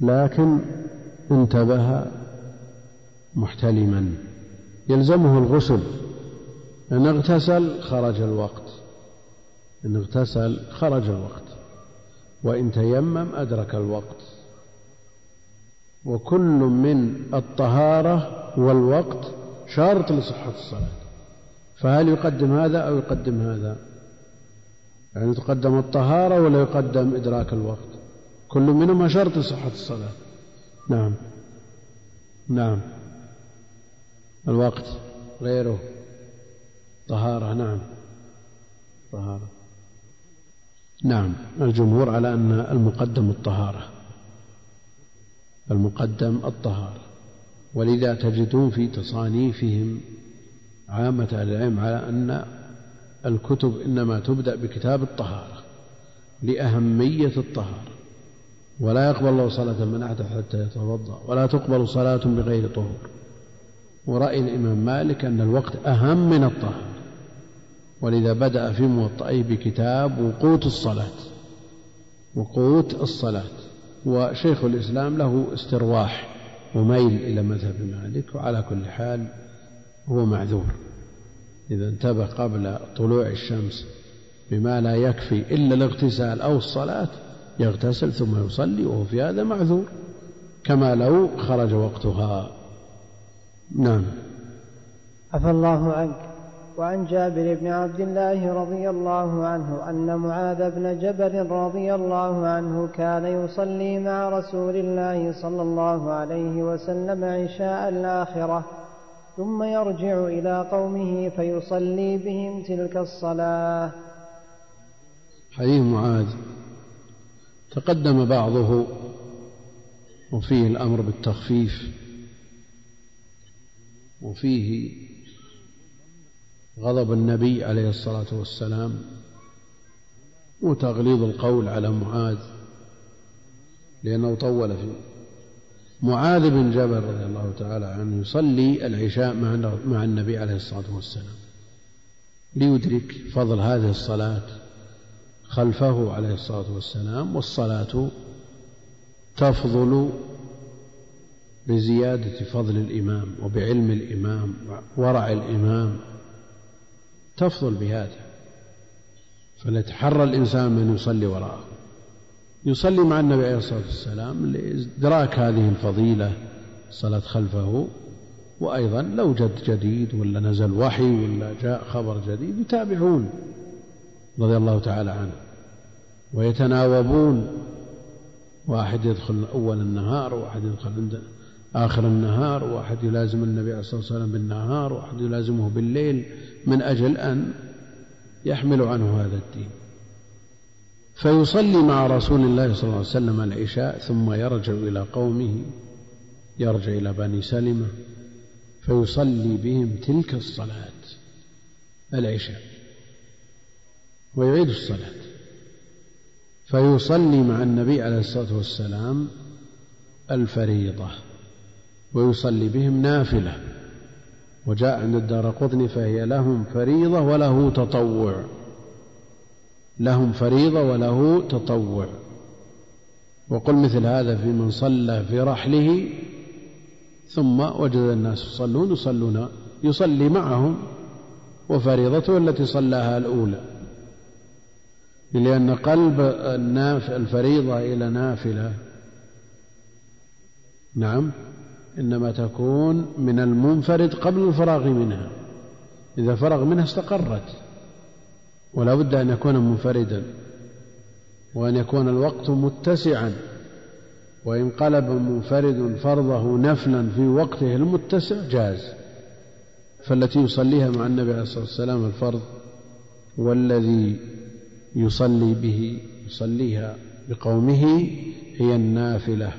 لكن انتبه محتلما. يلزمه الغسل. إن اغتسل خرج الوقت. إن اغتسل خرج الوقت. وإن تيمم أدرك الوقت. وكل من الطهارة والوقت شرط لصحة الصلاة. فهل يقدم هذا أو يقدم هذا؟ يعني تقدم الطهارة ولا يقدم إدراك الوقت؟ كل منهما شرط لصحة الصلاة. نعم. نعم. الوقت غيره. طهارة نعم. طهارة. نعم. الجمهور على أن المقدم الطهارة. المقدم الطهارة. ولذا تجدون في تصانيفهم عامة أهل العلم على أن الكتب إنما تبدأ بكتاب الطهارة لأهمية الطهارة. ولا يقبل الله صلاة من أحدث حتى يتوضأ ولا تقبل صلاة بغير طهور ورأي الإمام مالك أن الوقت أهم من الطهارة ولذا بدأ في موطئه بكتاب وقوت الصلاة وقوت الصلاة. وشيخ الإسلام له استرواح وميل إلى مذهب مالك وعلى كل حال هو معذور. إذا انتبه قبل طلوع الشمس بما لا يكفي إلا الاغتسال أو الصلاة يغتسل ثم يصلي وهو في هذا معذور كما لو خرج وقتها. نعم. عفى الله عنك. وعن جابر بن عبد الله رضي الله عنه أن معاذ بن جبل رضي الله عنه كان يصلي مع رسول الله صلى الله عليه وسلم عشاء الآخرة ثم يرجع إلى قومه فيصلي بهم تلك الصلاة. حديث معاذ. تقدم بعضه وفيه الأمر بالتخفيف وفيه غضب النبي عليه الصلاة والسلام وتغليظ القول على معاذ لأنه طول في معاذ بن جبل رضي الله تعالى عنه يصلي العشاء مع النبي عليه الصلاة والسلام ليدرك فضل هذه الصلاة. خلفه عليه الصلاة والسلام والصلاة تفضل بزيادة فضل الإمام وبعلم الإمام وورع الإمام تفضل بهذا. فليتحرى الإنسان من يصلي وراءه. يصلي مع النبي عليه الصلاة والسلام لإدراك هذه الفضيلة الصلاة خلفه. وأيضا لو جد جديد ولا نزل وحي ولا جاء خبر جديد يتابعون رضي الله تعالى عنه. ويتناوبون. واحد يدخل أول النهار وواحد يدخل عند آخر النهار وواحد يلازم النبي عليه الصلاة والسلام بالنهار وواحد يلازمه بالليل. من أجل أن يحمل عنه هذا الدين. فيصلي مع رسول الله صلى الله عليه وسلم العشاء ثم يرجع إلى قومه يرجع إلى بني سلمة فيصلي بهم تلك الصلاة العشاء ويعيد الصلاة. فيصلي مع النبي عليه الصلاة والسلام الفريضة ويصلي بهم نافلة. وجاء عند الدار قطن فهي لهم فريضة وله تطوع. لهم فريضة وله تطوع. وقل مثل هذا في من صلى في رحله ثم وجد الناس يصلون يصلون يصلي معهم. وفريضته التي صلاها الأولى. لأن قلب الفريضة إلى نافلة. نعم. إنما تكون من المنفرد قبل الفراغ منها. إذا فرغ منها استقرت. ولا بد أن يكون منفردا. وأن يكون الوقت متسعا. وإن قلب منفرد فرضه نفلا في وقته المتسع جاز. فالتي يصليها مع النبي عليه الصلاة والسلام الفرض. والذي يصلي به يصليها بقومه هي النافلة.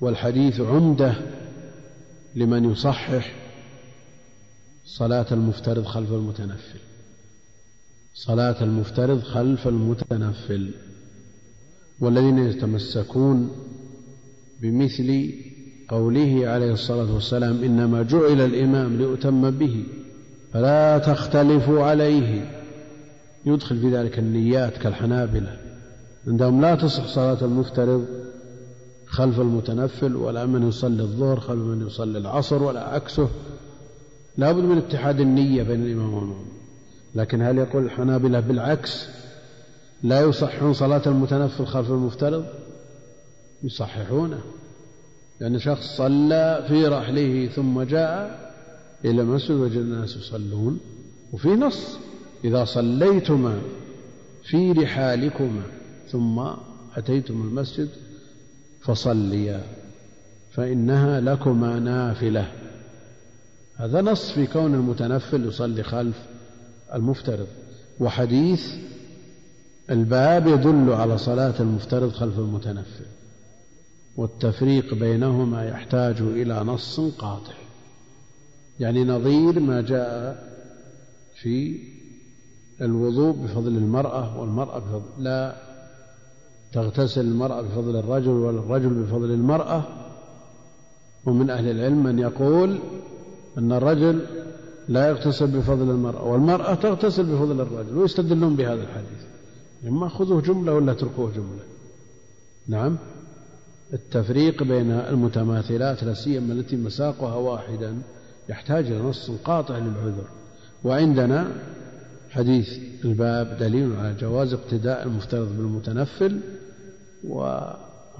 والحديث عمدة لمن يصحح صلاة المفترض خلف المتنفل. صلاة المفترض خلف المتنفل. والذين يتمسكون بمثل قوله عليه الصلاة والسلام إنما جعل الإمام ليؤتم به فلا تختلفوا عليه. يدخل في ذلك النيات كالحنابلة عندهم لا تصح صلاة المفترض خلف المتنفل ولا من يصلي الظهر خلف من يصلي العصر ولا عكسه. لا بد من اتحاد النية بين الإمام والمأموم لكن هل يقول الحنابلة بالعكس؟ لا يصحون صلاة المتنفل خلف المفترض؟ يصححونه. لأن شخص صلى في رحله ثم جاء إلى المسجد وجد الناس يصلون وفي نص. إذا صليتما في رحالكما ثم أتيتم المسجد فصليا فإنها لكما نافلة. هذا نص في كون المتنفل يصلي خلف المفترض. وحديث الباب يدل على صلاة المفترض خلف المتنفل والتفريق بينهما يحتاج إلى نص قاطع. يعني نظير ما جاء في الوضوء بفضل المرأة والمرأة بفضل لا تغتسل المرأة بفضل الرجل ولا الرجل بفضل المرأة. ومن أهل العلم من يقول أن الرجل لا يغتسل بفضل المرأة والمرأة تغتسل بفضل الرجل ويستدلون بهذا الحديث. إما خذوه جملة ولا تركوه جملة. نعم. التفريق بين المتماثلات لا سيما التي مساقها واحدا يحتاج إلى نص قاطع للعذر. وعندنا حديث الباب دليل على جواز اقتداء المفترض بالمتنفل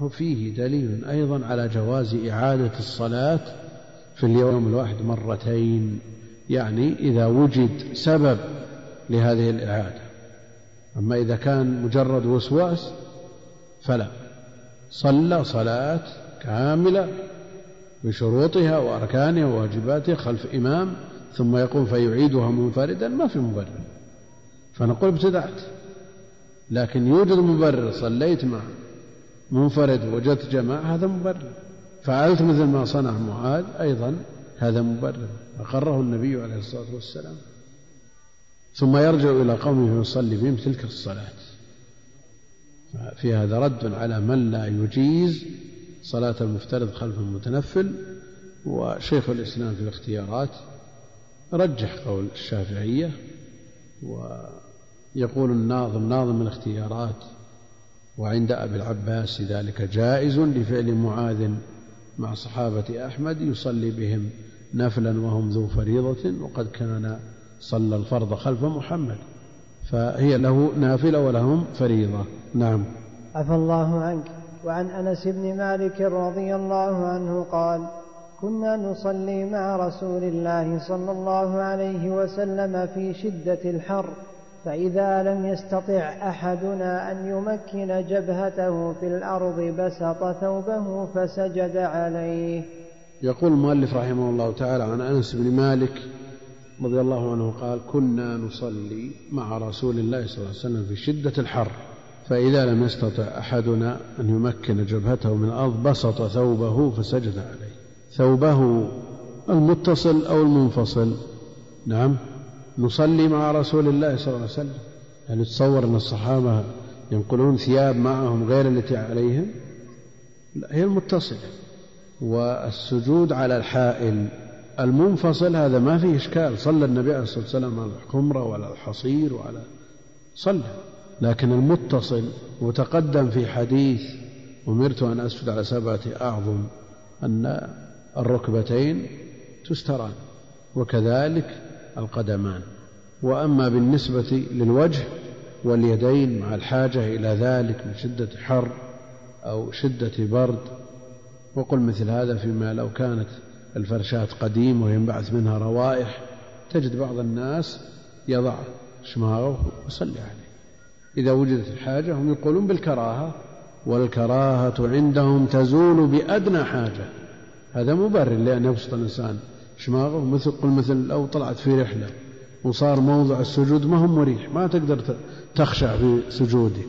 وفيه دليل أيضا على جواز إعادة الصلاة في اليوم الواحد مرتين يعني إذا وجد سبب لهذه الإعادة. أما إذا كان مجرد وسواس فلا. صلى صلاة كاملة بشروطها وأركانها وواجباتها خلف إمام ثم يقوم فيعيدها منفردا ما في مبرر. فنقول ابتدعت. لكن يوجد مبرر صليت مع منفرد وجدت جماعة هذا مبرر. فعلت مثل ما صنع معاذ أيضا هذا مبرر. أقره النبي عليه الصلاة والسلام. ثم يرجع إلى قومه ويصلي بهم تلك الصلاة. في هذا رد على من لا يجيز صلاة المفترض خلف المتنفل. وشيخ الإسلام في الاختيارات رجح قول الشافعية ويقول الناظم ناظم الاختيارات وعند أبي العباس ذلك جائز لفعل معاذ مع صحابة أحمد يصلي بهم نفلا وهم ذو فريضة وقد كان صلى الفرض خلف محمد. فهي له نافلة ولهم فريضة. نعم. عفى الله عنك. وعن أنس بن مالك رضي الله عنه قال كنا نصلي مع رسول الله صلى الله عليه وسلم في شدة الحر فإذا لم يستطع أحدنا أن يمكن جبهته في الأرض بسط ثوبه فسجد عليه. يقول المؤلف رحمه الله تعالى عن أنس بن مالك رضي الله عنه قال كنا نصلي مع رسول الله صلى الله عليه وسلم في شدة الحر. فإذا لم يستطع أحدنا أن يمكن جبهته من الأرض بسط ثوبه فسجد عليه. ثوبه المتصل أو المنفصل؟ نعم. نصلي مع رسول الله صلى الله عليه وسلم. يعني تصور أن الصحابة ينقلون ثياب معهم غير التي عليهم؟ لا هي المتصلة. والسجود على الحائل المنفصل هذا ما فيه إشكال. صلى النبي عليه الصلاة والسلام على الحمرة وعلى الحصير وعلى صلى. لكن المتصل وتقدم في حديث أمرت أن أسجد على سبعة أعظم أن الركبتين تستران. وكذلك القدمان. وأما بالنسبة للوجه واليدين مع الحاجة إلى ذلك من شدة حر أو شدة برد وقل مثل هذا فيما لو كانت الفرشات قديمة وينبعث منها روائح تجد بعض الناس يضع شماغه ويصلي عليه. إذا وجدت الحاجة هم يقولون بالكراهة والكراهة عندهم تزول بأدنى حاجة. هذا مبرر لأن يبسط الإنسان شماغه مثل قل مثل لو طلعت في رحلة وصار موضع السجود ما هو مريح ما تقدر تخشع في سجودك.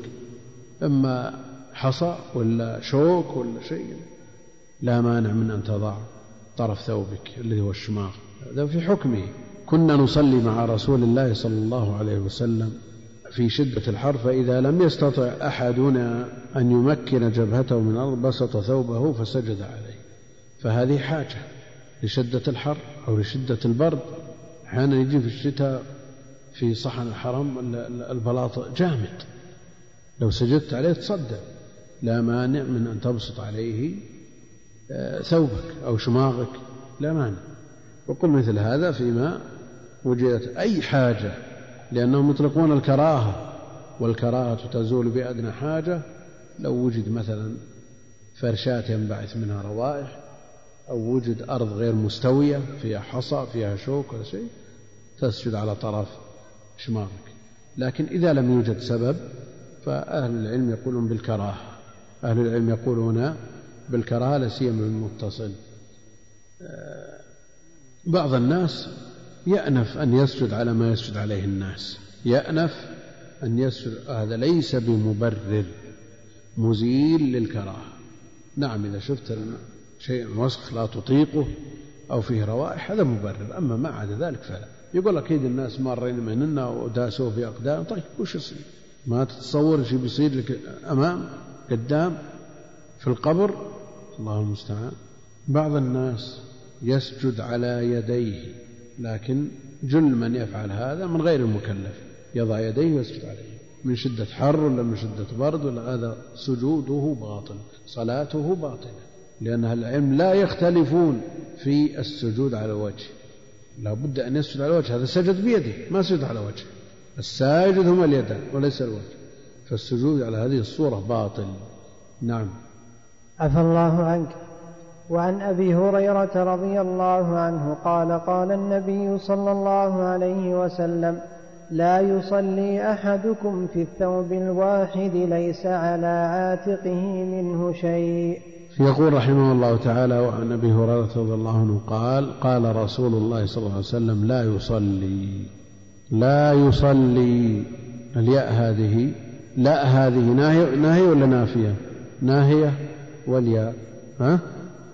إما حصى ولا شوك ولا شيء لا مانع من أن تضع طرف ثوبك الذي هو الشماغ. هذا في حكمه. كنا نصلي مع رسول الله صلى الله عليه وسلم في شدة الحر فإذا لم يستطع أحدنا أن يمكن جبهته من الأرض بسط ثوبه فسجد عليه. فهذه حاجة. لشدة الحر أو لشدة البرد. أحيانا يجي في الشتاء في صحن الحرم البلاط جامد. لو سجدت عليه تصدع. لا مانع من أن تبسط عليه آه، ثوبك أو شماغك. لا مانع. وقل مثل هذا فيما وجدت أي حاجة لأنهم يطلقون الكراهة. والكراهة تزول بأدنى حاجة. لو وجد مثلا فرشات ينبعث منها روائح أو وجد أرض غير مستوية فيها حصى فيها شوك ولا شيء تسجد على طرف شماغك لكن إذا لم يوجد سبب فأهل العلم يقولون بالكراهة. أهل العلم يقولون بالكراهة لا سيما بالمتصل آه، بعض الناس يأنف أن يسجد على ما يسجد عليه الناس. يأنف أن يسجد هذا ليس بمبرر مزيل للكراهة. نعم إذا شفت شيء وسخ لا تطيقه أو فيه روائح هذا مبرر. أما ما عدا ذلك فلا. يقول أكيد الناس مارين مننا وداسوا في أقدام. طيب وش يصير؟ ما تتصور شيء بيصير لك أمام قدام في القبر؟ الله المستعان. بعض الناس يسجد على يديه لكن جل من يفعل هذا من غير المكلف. يضع يديه ويسجد عليه. من شدة حر ولا من شدة برد ولا هذا سجوده باطل صلاته باطلة. لأن أهل العلم لا يختلفون في السجود على الوجه لا بد أن يسجد على الوجه هذا سجد بيده ما سجد على وجه. الساجد هما اليدان وليس الوجه. فالسجود على هذه الصورة باطل. نعم. عفى الله عنك. وعن أبي هريرة رضي الله عنه قال قال النبي صلى الله عليه وسلم لا يصلي أحدكم في الثوب الواحد ليس على عاتقه منه شيء. يقول رحمه الله تعالى وعن أبي هريرة رضي الله عنه قال قال رسول الله صلى الله عليه وسلم لا يصلي لا يصلي الياء هذه لا هذه ناهية, ناهية ولا نافية؟ ناهية والياء ها؟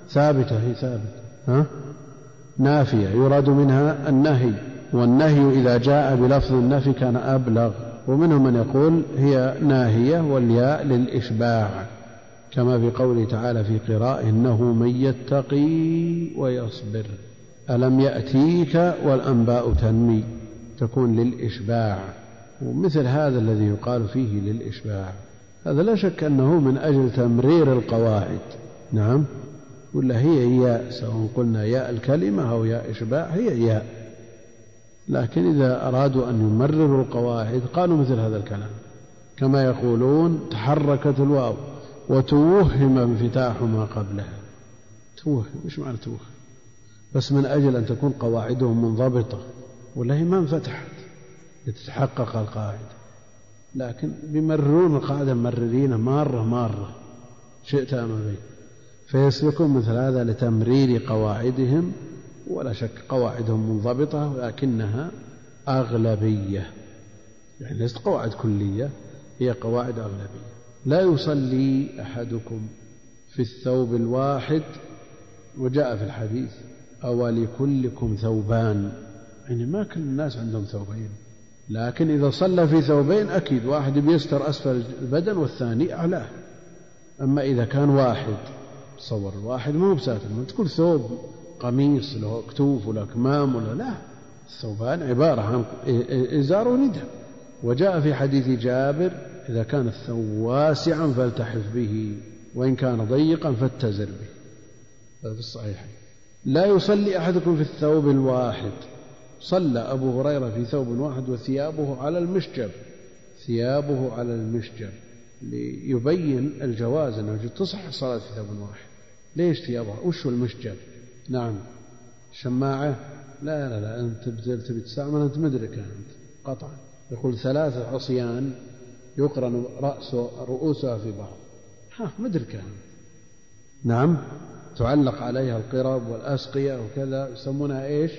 ثابتة هي ثابتة ها؟ نافية يراد منها النهي والنهي إذا جاء بلفظ النفي كان أبلغ ومنهم من يقول هي ناهية والياء للإشباع. كما في قوله تعالى في قراءة إنه من يتقي ويصبر. ألم يأتيك والأنباء تنمي؟ تكون للإشباع. ومثل هذا الذي يقال فيه للإشباع. هذا لا شك أنه من أجل تمرير القواعد. نعم. ولا هي ياء؟ سواء قلنا ياء الكلمة أو ياء إشباع هي ياء. لكن إذا أرادوا أن يمرروا القواعد قالوا مثل هذا الكلام. كما يقولون تحركت الواو. وتوهم انفتاح ما قبلها توهم إيش معنى توهم؟ بس من أجل أن تكون قواعدهم منضبطة هي ما انفتحت لتتحقق القاعدة. لكن بيمررون القاعدة ممررين مارة مارة شئت أم أبيت فيسلكون مثل هذا لتمرير قواعدهم. ولا شك قواعدهم منضبطة ولكنها أغلبية. يعني ليست قواعد كلية هي قواعد أغلبية. لا يصلي أحدكم في الثوب الواحد وجاء في الحديث أو لكلكم ثوبان؟ يعني ما كل الناس عندهم ثوبين لكن إذا صلى في ثوبين أكيد واحد بيستر أسفل البدن والثاني أعلاه. أما إذا كان واحد تصور الواحد ما هو بساتر ما تقول ثوب قميص له كتوف ولا كمام ولا لا الثوبان عبارة عن إزار وندى. وجاء في حديث جابر إذا كان الثوب واسعا فالتحف به وإن كان ضيقا فاتزر به. هذا في الصحيحين. لا يصلي أحدكم في الثوب الواحد. صلى أبو هريرة في ثوب واحد وثيابه على المشجب ثيابه على المشجب ليبين الجواز أنه تصح الصلاة في ثوب واحد. ليش ثيابه؟ وش هو المشجب نعم. شماعة؟ لا لا لا. أنت تبي تستعمل أنت مدركة أنت. قطعا. يقول ثلاثة عصيان يقرن رأس رؤوسها في بعض. ها مدركة نعم. تعلق عليها القرب والأسقية وكذا يسمونها إيش؟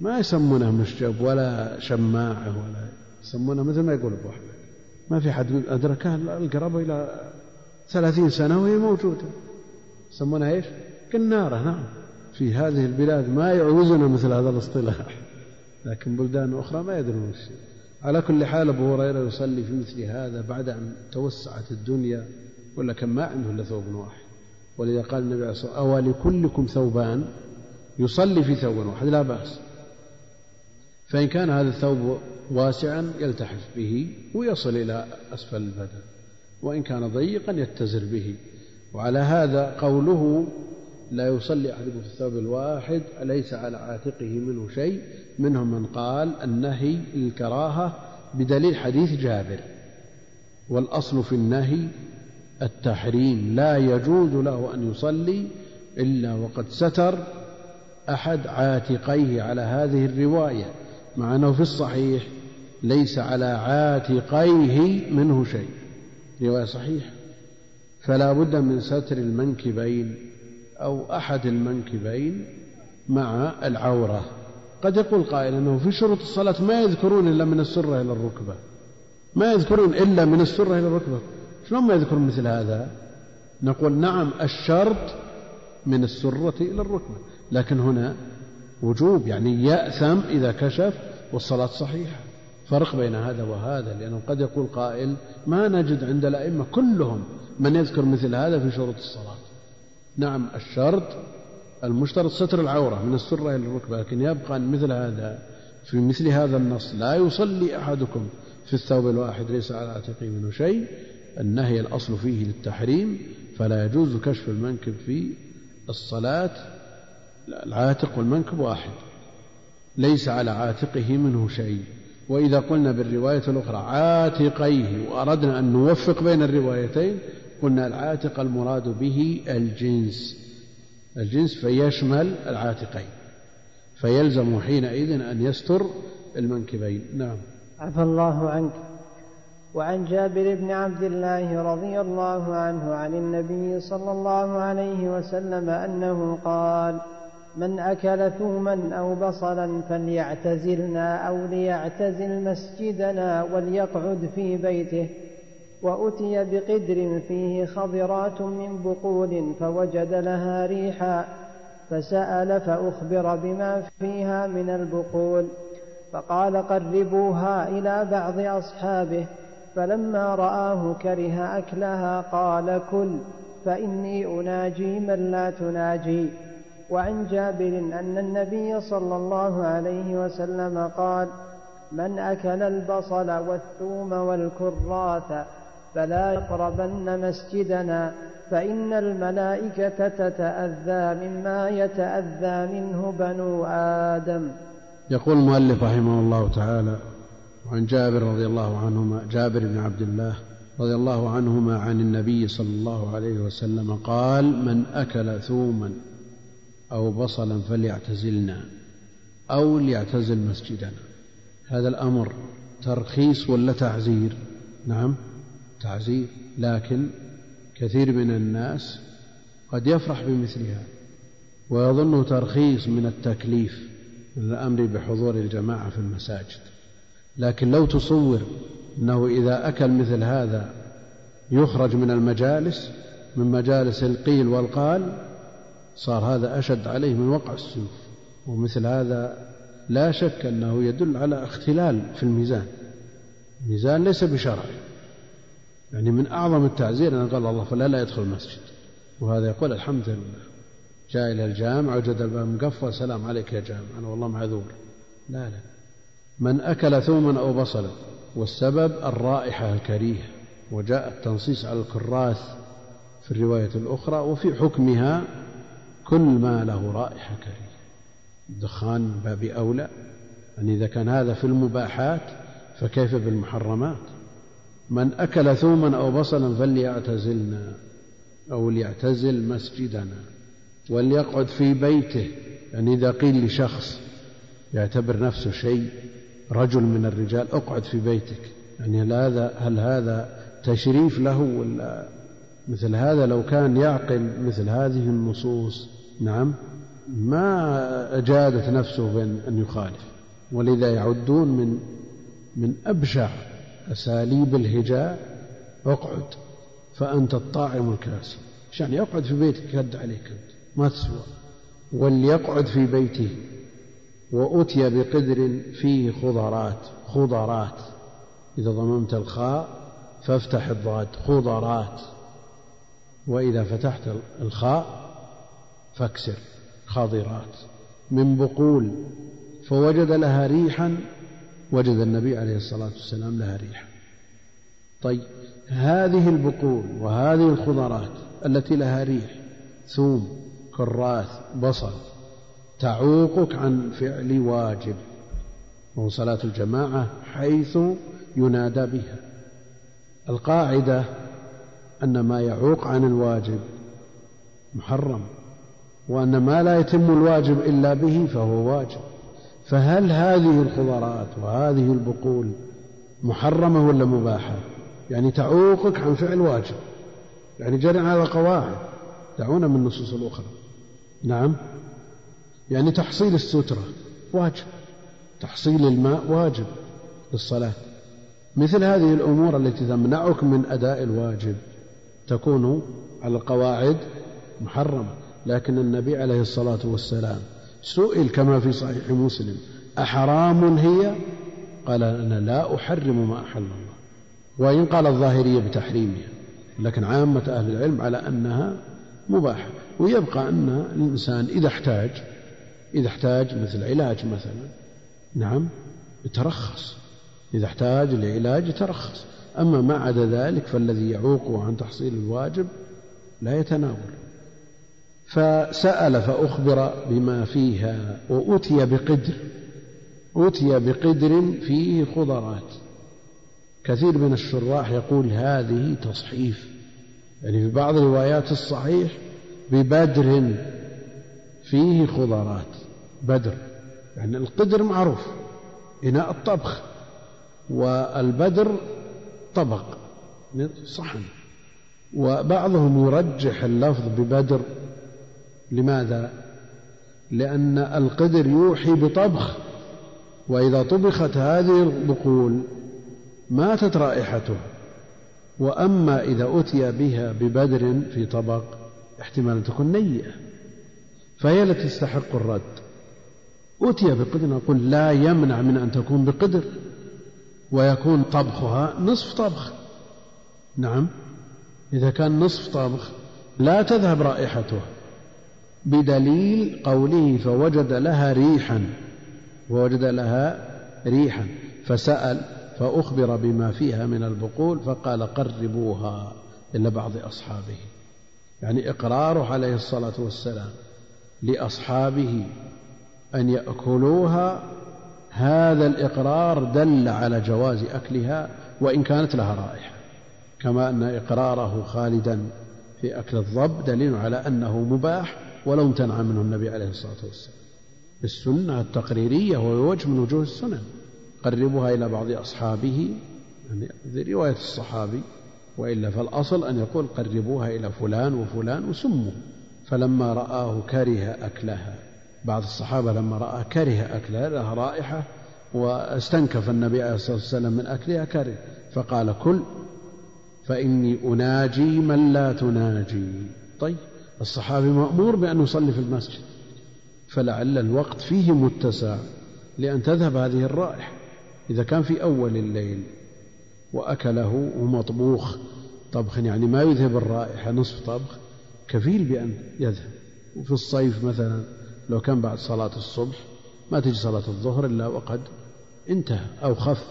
ما يسمونها مشجب ولا شماعة ولا يسمونها مثل ما يقول أبو أحمد. ما في حد أدركها القرابة إلى ثلاثين سنة وهي موجودة. يسمونها إيش؟ كنارة نعم. في هذه البلاد ما يعوزنا مثل هذا الاصطلاح. لكن بلدان أخرى ما يدرون الشيء على كل حال أبو هريرة يصلي في مثل هذا بعد أن توسعت الدنيا ولا كان ما عنده إلا ثوب واحد. ولذا قال النبي عليه الصلاة والسلام أولكلكم ثوبان؟ يصلي في ثوب واحد لا بأس. فإن كان هذا الثوب واسعا يلتحف به ويصل إلى أسفل البدن وإن كان ضيقا يتزر به. وعلى هذا قوله لا يصلي أحدكم في الثوب الواحد ليس على عاتقه منه شيء؟ منهم من قال النهي للكراهة بدليل حديث جابر. والأصل في النهي التحريم لا يجوز له أن يصلي إلا وقد ستر أحد عاتقيه على هذه الرواية مع أنه في الصحيح ليس على عاتقيه منه شيء. رواية صحيحة. فلا بد من ستر المنكبين. أو أحد المنكبين مع العورة. قد يقول قائل أنه في شروط الصلاة ما يذكرون إلا من السرة إلى الركبة. ما يذكرون إلا من السرة إلى الركبة. شلون ما يذكرون مثل هذا؟ نقول نعم الشرط من السرة إلى الركبة. لكن هنا وجوب يعني يأثم إذا كشف والصلاة صحيحة. فرق بين هذا وهذا لأنه قد يقول قائل ما نجد عند الأئمة كلهم من يذكر مثل هذا في شروط الصلاة. نعم الشرط المشترط ستر العورة من السرة إلى الركبة لكن يبقى أن مثل هذا في مثل هذا النص لا يصلي أحدكم في الثوب الواحد ليس على عاتقه منه شيء. النهي الأصل فيه للتحريم فلا يجوز كشف المنكب في الصلاة. العاتق والمنكب واحد ليس على عاتقه منه شيء. وإذا قلنا بالرواية الأخرى عاتقيه وأردنا أن نوفق بين الروايتين قلنا العاتق المراد به الجنس. الجنس فيشمل العاتقين فيلزم حينئذ أن يستر المنكبين. نعم. عفى الله عنك. وعن جابر بن عبد الله رضي الله عنه عن النبي صلى الله عليه وسلم أنه قال من أكل ثوما أو بصلا فليعتزلنا أو ليعتزل مسجدنا وليقعد في بيته. وأتي بقدر فيه خضرات من بقول فوجد لها ريحا فسأل فأخبر بما فيها من البقول. فقال قربوها إلى بعض أصحابه فلما رآه كره أكلها قال كل فإني أناجي من لا تناجي. وعن جابر أن النبي صلى الله عليه وسلم قال من أكل البصل والثوم والكراث فلا يقربن مسجدنا فإن الملائكة تتأذى مما يتأذى منه بنو آدم. يقول المؤلف رحمه الله تعالى وعن جابر رضي الله عنهما جابر بن عبد الله رضي الله عنهما عن النبي صلى الله عليه وسلم قال من أكل ثوما أو بصلا فليعتزلنا أو ليعتزل مسجدنا. هذا الأمر ترخيص ولا تعزير؟ نعم. تعزير لكن كثير من الناس قد يفرح بمثلها ويظنه ترخيص من التكليف من الأمر بحضور الجماعة في المساجد. لكن لو تصور أنه إذا أكل مثل هذا يخرج من المجالس من مجالس القيل والقال صار هذا أشد عليه من وقع السيوف ومثل هذا لا شك أنه يدل على اختلال في الميزان. الميزان ليس بشرعي. يعني من أعظم التعزير أن قال الله فلا لا يدخل المسجد. وهذا يقول الحمد لله. جاء إلى الجامع وجد الباب مقفل. سلام عليك يا جامع. أنا والله معذور. لا لا. من أكل ثوما أو بصلا والسبب الرائحة الكريهة. وجاء التنصيص على الكراث في الرواية الأخرى. وفي حكمها كل ما له رائحة كريهة. الدخان باب أولى. يعني إذا كان هذا في المباحات فكيف بالمحرمات؟ من أكل ثوما أو بصلا فليعتزلنا أو ليعتزل مسجدنا وليقعد في بيته. يعني إذا قيل لشخص يعتبر نفسه شيء رجل من الرجال اقعد في بيتك. يعني هل هذا هل هذا تشريف له ولا مثل هذا لو كان يعقل مثل هذه النصوص؟ نعم. ما أجادت نفسه بأن أن يخالف. ولذا يعدون من من أبشع أساليب الهجاء اقعد فأنت الطاعم الكاسي يعني يقعد في بيتك يد عليك أنت ما تسوى. وليقعد في بيته وأتي بقدر فيه خضرات خضرات. إذا ضممت الخاء فافتح الضاد خضرات. وإذا فتحت الخاء فاكسر خاضرات. من بقول فوجد لها ريحا وجد النبي عليه الصلاة والسلام لها ريحا طيب هذه البقول وهذه الخضرات التي لها ريح ثوم كراث بصل تعوقك عن فعل واجب وهو صلاة الجماعة حيث ينادى بها. القاعدة أن ما يعوق عن الواجب محرم وأن ما لا يتم الواجب إلا به فهو واجب. فهل هذه الخضرات وهذه البقول محرمة ولا مباحة؟ يعني تعوقك عن فعل واجب. يعني جرى على قواعد دعونا من النصوص الأخرى. نعم. يعني تحصيل السترة واجب. تحصيل الماء واجب للصلاة. مثل هذه الأمور التي تمنعك من أداء الواجب تكون على القواعد محرمة. لكن النبي عليه الصلاة والسلام سئل كما في صحيح مسلم أحرام هي؟ قال أنا لا أحرم ما أحل الله. وإن قال الظاهرية بتحريمها لكن عامة أهل العلم على أنها مباحة. ويبقى أن الإنسان إذا احتاج إذا احتاج مثل علاج مثلا نعم يترخص. إذا احتاج لعلاج يترخص. أما ما عدا ذلك فالذي يعوقه عن تحصيل الواجب لا يتناول. فسأل فأخبر بما فيها وأتي بقدر أتي بقدر فيه خضرات. كثير من الشراح يقول هذه تصحيف يعني في بعض روايات الصحيح ببدر فيه خضرات بدر يعني القدر معروف إناء الطبخ والبدر طبق صحن. وبعضهم يرجح اللفظ ببدر لماذا؟ لأن القدر يوحي بطبخ وإذا طبخت هذه البقول ماتت رائحته. وأما إذا أتي بها ببدر في طبق احتمال أن تكون نيئة فهي التي تستحق الرد. أتي بقدر نقول لا يمنع من أن تكون بقدر ويكون طبخها نصف طبخ. نعم إذا كان نصف طبخ لا تذهب رائحته. بدليل قوله فوجد لها ريحا ووجد لها ريحا فسأل فأخبر بما فيها من البقول فقال قربوها إلى بعض أصحابه. يعني إقراره عليه الصلاة والسلام لأصحابه أن يأكلوها هذا الإقرار دل على جواز أكلها وإن كانت لها رائحة. كما أن إقراره خالدا في أكل الضب دليل على أنه مباح ولو امتنع منه النبي عليه الصلاة والسلام. السنة التقريرية وهو وجه من وجوه السنن قربوها إلى بعض أصحابه يعني رواية الصحابي وإلا فالأصل أن يقول قربوها إلى فلان وفلان وسموا فلما رآه كره أكلها بعض الصحابة لما رأى كره أكلها لها رائحة واستنكف النبي عليه الصلاة والسلام من أكلها كره. فقال كل فإني أناجي من لا تناجي. طيب. الصحابي مأمور بأن يصلي في المسجد. فلعل الوقت فيه متسع لأن تذهب هذه الرائحة. إذا كان في أول الليل وأكله ومطبوخ طبخ يعني ما يذهب الرائحة نصف طبخ كفيل بأن يذهب. وفي الصيف مثلا لو كان بعد صلاة الصبح ما تجي صلاة الظهر إلا وقد انتهى أو خف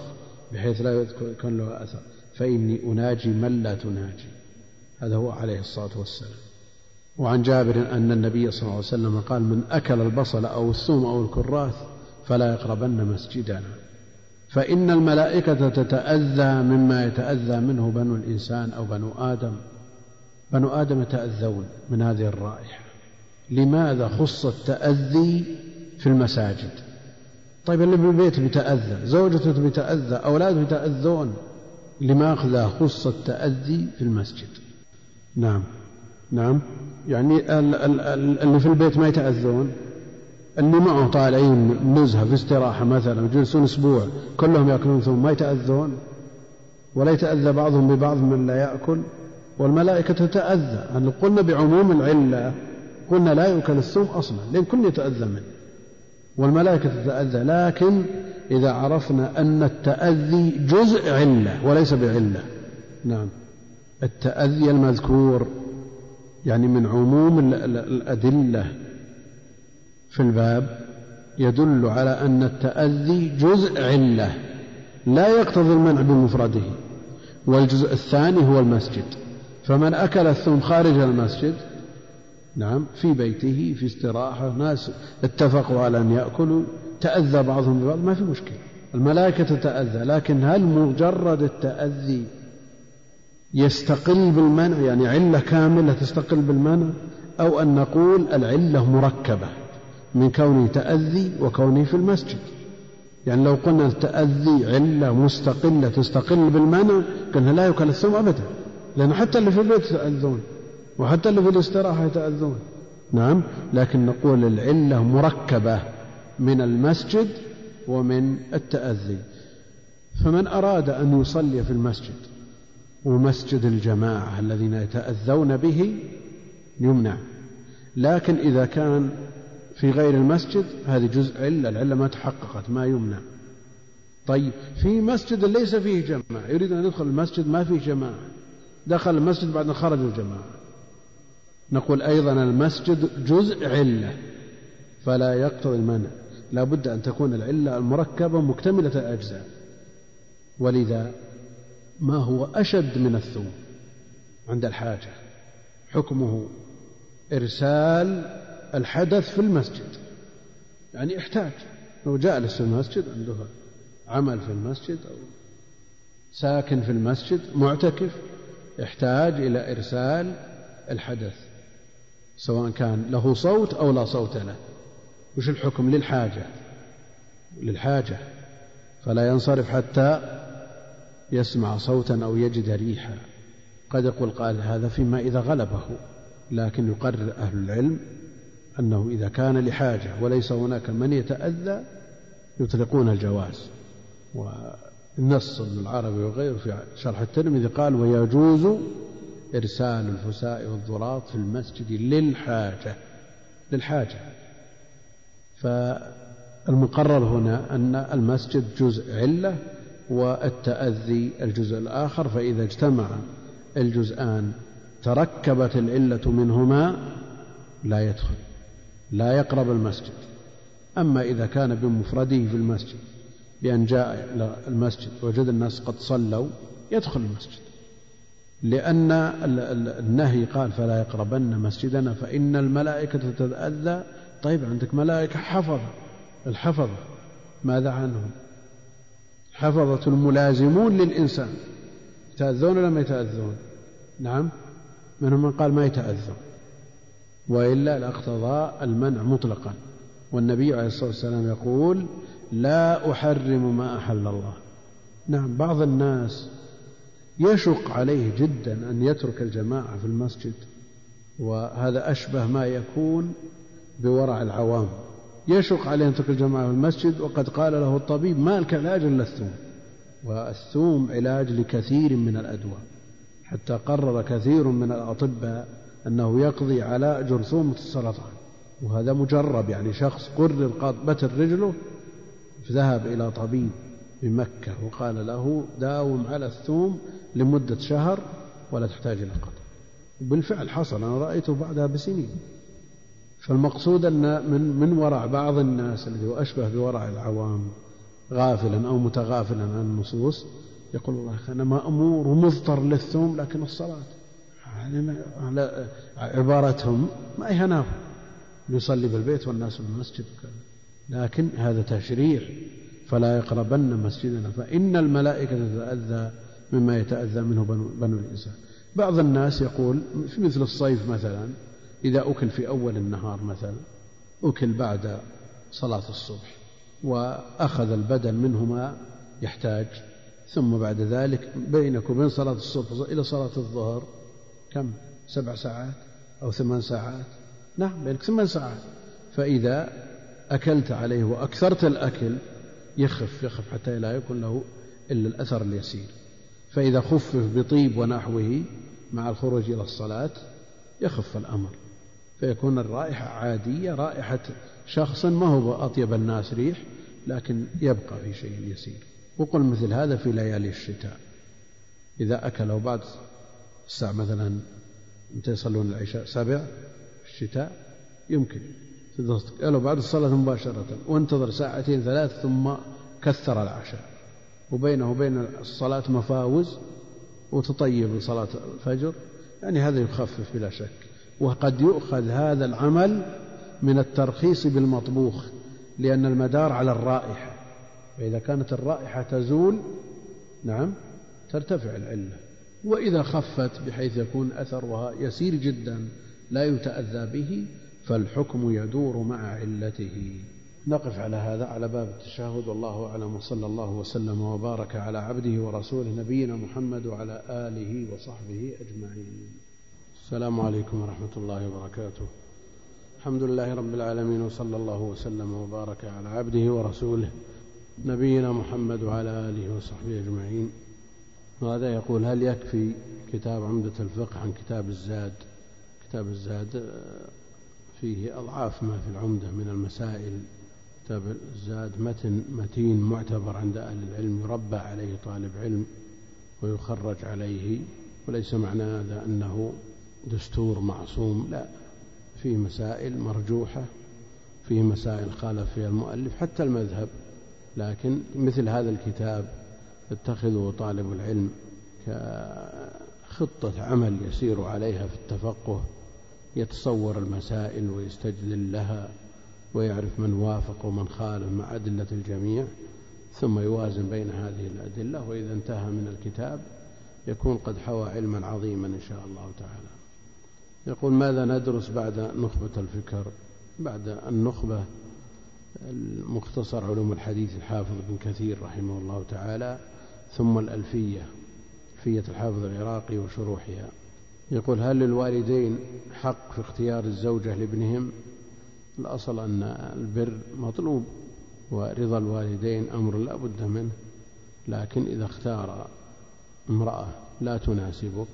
بحيث لا يكون له أثر. فإني أناجي من لا تناجي. هذا هو عليه الصلاة والسلام. وعن جابر أن النبي صلى الله عليه وسلم قال من أكل البصل أو الثوم أو الكراث فلا يقربن مسجدنا. فإن الملائكة تتأذى مما يتأذى منه بنو الإنسان أو بنو آدم. بنو آدم يتأذون من هذه الرائحة. لماذا خص التأذي في المساجد؟ طيب اللي بالبيت بيتأذى زوجته بتأذى أولاده يتأذون لماذا خص التأذي في المسجد؟ نعم. نعم. يعني اللي في البيت ما يتأذون اللي معه طالعين نزهة في استراحة مثلا يجلسون أسبوع كلهم يأكلون ثم ما يتأذون. ولا يتأذى بعضهم ببعض من لا يأكل. والملائكة تتأذى. أن قلنا بعموم العلة قلنا لا يؤكل الثوم أصلا لأن كل يتأذى منه. والملائكة تتأذى. لكن إذا عرفنا أن التأذي جزء علة وليس بعلة. نعم. التأذي المذكور. يعني من عموم الأدلة في الباب يدل على أن التأذي جزء علة لا يقتضي المنع بمفرده والجزء الثاني هو المسجد. فمن أكل الثوم خارج المسجد نعم في بيته في استراحة ناس اتفقوا على أن يأكلوا تأذى بعضهم ببعض ما في مشكلة. الملائكة تتأذى لكن هل مجرد التأذي يستقل بالمنع يعني علة كاملة تستقل بالمنع أو أن نقول العلة مركبة من كونه تأذي وكونه في المسجد. يعني لو قلنا التأذي علة مستقلة تستقل بالمنع قلنا لا يكل الثوم أبدا لأن حتى اللي في البيت يتأذون وحتى اللي في الاستراحة يتأذون. نعم لكن نقول العلة مركبة من المسجد ومن التأذي. فمن أراد أن يصلي في المسجد ومسجد الجماعة الذين يتأذون به يمنع. لكن إذا كان في غير المسجد هذه جزء علة العلة ما تحققت ما يمنع. طيب في مسجد ليس فيه جماعة يريد أن يدخل المسجد ما فيه جماعة. دخل المسجد بعد أن خرج الجماعة. نقول أيضا المسجد جزء علة فلا يقتضي المنع. لا بد أن تكون العلة المركبة مكتملة الأجزاء. ولذا ما هو أشد من الثوم عند الحاجة. حكمه إرسال الحدث في المسجد. يعني احتاج. لو جالس في المسجد عنده عمل في المسجد أو ساكن في المسجد معتكف يحتاج إلى إرسال الحدث سواء كان له صوت أو لا صوت له. وش الحكم للحاجة؟ للحاجة. فلا ينصرف حتى يسمع صوتا أو يجد ريحا. قد يقول قال هذا فيما إذا غلبه لكن يقرر أهل العلم أنه إذا كان لحاجة وليس هناك من يتأذى يطلقون الجواز. والنص ابن العربي وغيره في شرح الترمذي قال ويجوز إرسال الفساء والضراط في المسجد للحاجة. للحاجة. فالمقرر هنا أن المسجد جزء علة والتأذي الجزء الآخر فإذا اجتمع الجزءان تركبت العلة منهما لا يدخل لا يقرب المسجد. أما إذا كان بمفرده في المسجد بأن جاء إلى المسجد وجد الناس قد صلوا يدخل المسجد. لأن النهي قال فلا يقربن مسجدنا فإن الملائكة تتأذى طيب عندك ملائكة حفظة الحفظة ماذا عنهم؟ حفظة الملازمون للإنسان. يتأذون ولا ما يتأذون؟ نعم. منهم من قال ما يتأذون؟ وإلا لاقتضى المنع مطلقا. والنبي عليه الصلاة والسلام يقول لا أحرم ما أحل الله. نعم بعض الناس يشق عليه جدا أن يترك الجماعة في المسجد وهذا أشبه ما يكون بورع العوام. يشق عليه أن يترك الجماعة في المسجد وقد قال له الطبيب ما لك علاج إلا الثوم والثوم علاج لكثير من الأدواء حتى قرر كثير من الأطباء أنه يقضي على جرثومة السرطان. وهذا مجرب يعني شخص قرر بتر رجله ذهب إلى طبيب بمكة وقال له داوم على الثوم لمدة شهر ولا تحتاج إلى قطع. بالفعل حصل أنا رأيته بعدها بسنين. فالمقصود أن من, من ورع بعض الناس الذي هو أشبه بورع العوام غافلا أو متغافلا عن النصوص يقول والله أنا مأمور ومضطر للثوم لكن الصلاة. يعني على عبارتهم ما يهناه يصلي بالبيت والناس في المسجد لكن هذا تشريع فلا يقربن مسجدنا. فإن الملائكة تتأذى مما يتأذى منه بنو الإنسان. بعض الناس يقول في مثل الصيف مثلا إذا أكل في أول النهار مثلا أكل بعد صلاة الصبح وأخذ البدن منه ما يحتاج ثم بعد ذلك بينك وبين صلاة الصبح إلى صلاة الظهر كم؟ سبع ساعات أو ثمان ساعات. نعم بينك ثمان ساعات. فإذا أكلت عليه وأكثرت الأكل يخف يخف حتى لا يكون له إلا الأثر اليسير. فإذا خفف بطيب ونحوه مع الخروج إلى الصلاة يخف الأمر. فيكون الرائحة عادية رائحة شخص ما هو أطيب الناس ريح لكن يبقى في شيء يسير. وقل مثل هذا في ليالي الشتاء. إذا أكله بعد الساعة مثلا متى يصلون العشاء سبع الشتاء يمكن. قالوا بعد الصلاة مباشرة وانتظر ساعتين ثلاث ثم كثر العشاء. وبينه وبين الصلاة مفاوز وتطيب لصلاة الفجر. يعني هذا يخفف بلا شك. وقد يؤخذ هذا العمل من الترخيص بالمطبوخ لأن المدار على الرائحة. فإذا كانت الرائحة تزول نعم ترتفع العلة. وإذا خفت بحيث يكون أثرها يسير جدا لا يتأذى به فالحكم يدور مع علته. نقف على هذا على باب التشهد. والله أعلم. وصلى الله وسلم وبارك على عبده ورسوله نبينا محمد وعلى آله وصحبه أجمعين. السلام عليكم ورحمة الله وبركاته. الحمد لله رب العالمين وصلى الله وسلم وبارك على عبده ورسوله نبينا محمد وعلى آله وصحبه أجمعين. وهذا يقول هل يكفي كتاب عمدة الفقه عن كتاب الزاد؟ كتاب الزاد فيه أضعاف ما في العمدة من المسائل. كتاب الزاد متن متين معتبر عند أهل العلم يربى عليه طالب علم ويخرج عليه وليس معنى هذا أنه دستور معصوم لا. فيه مسائل مرجوحة فيه مسائل خالف فيها المؤلف حتى المذهب. لكن مثل هذا الكتاب اتخذه طالب العلم كخطة عمل يسير عليها في التفقه يتصور المسائل ويستجلل لها ويعرف من وافق ومن خالف مع أدلة الجميع ثم يوازن بين هذه الأدلة. وإذا انتهى من الكتاب يكون قد حوى علما عظيما إن شاء الله تعالى. يقول ماذا ندرس بعد نخبة الفكر؟ بعد النخبة المختصر علوم الحديث الحافظ ابن كثير رحمه الله تعالى ثم الألفية ألفية الحافظ العراقي وشروحها. يقول هل للوالدين حق في اختيار الزوجة لابنهم؟ الأصل أن البر مطلوب ورضا الوالدين أمر لا بد منه لكن إذا اختار امرأة لا تناسبك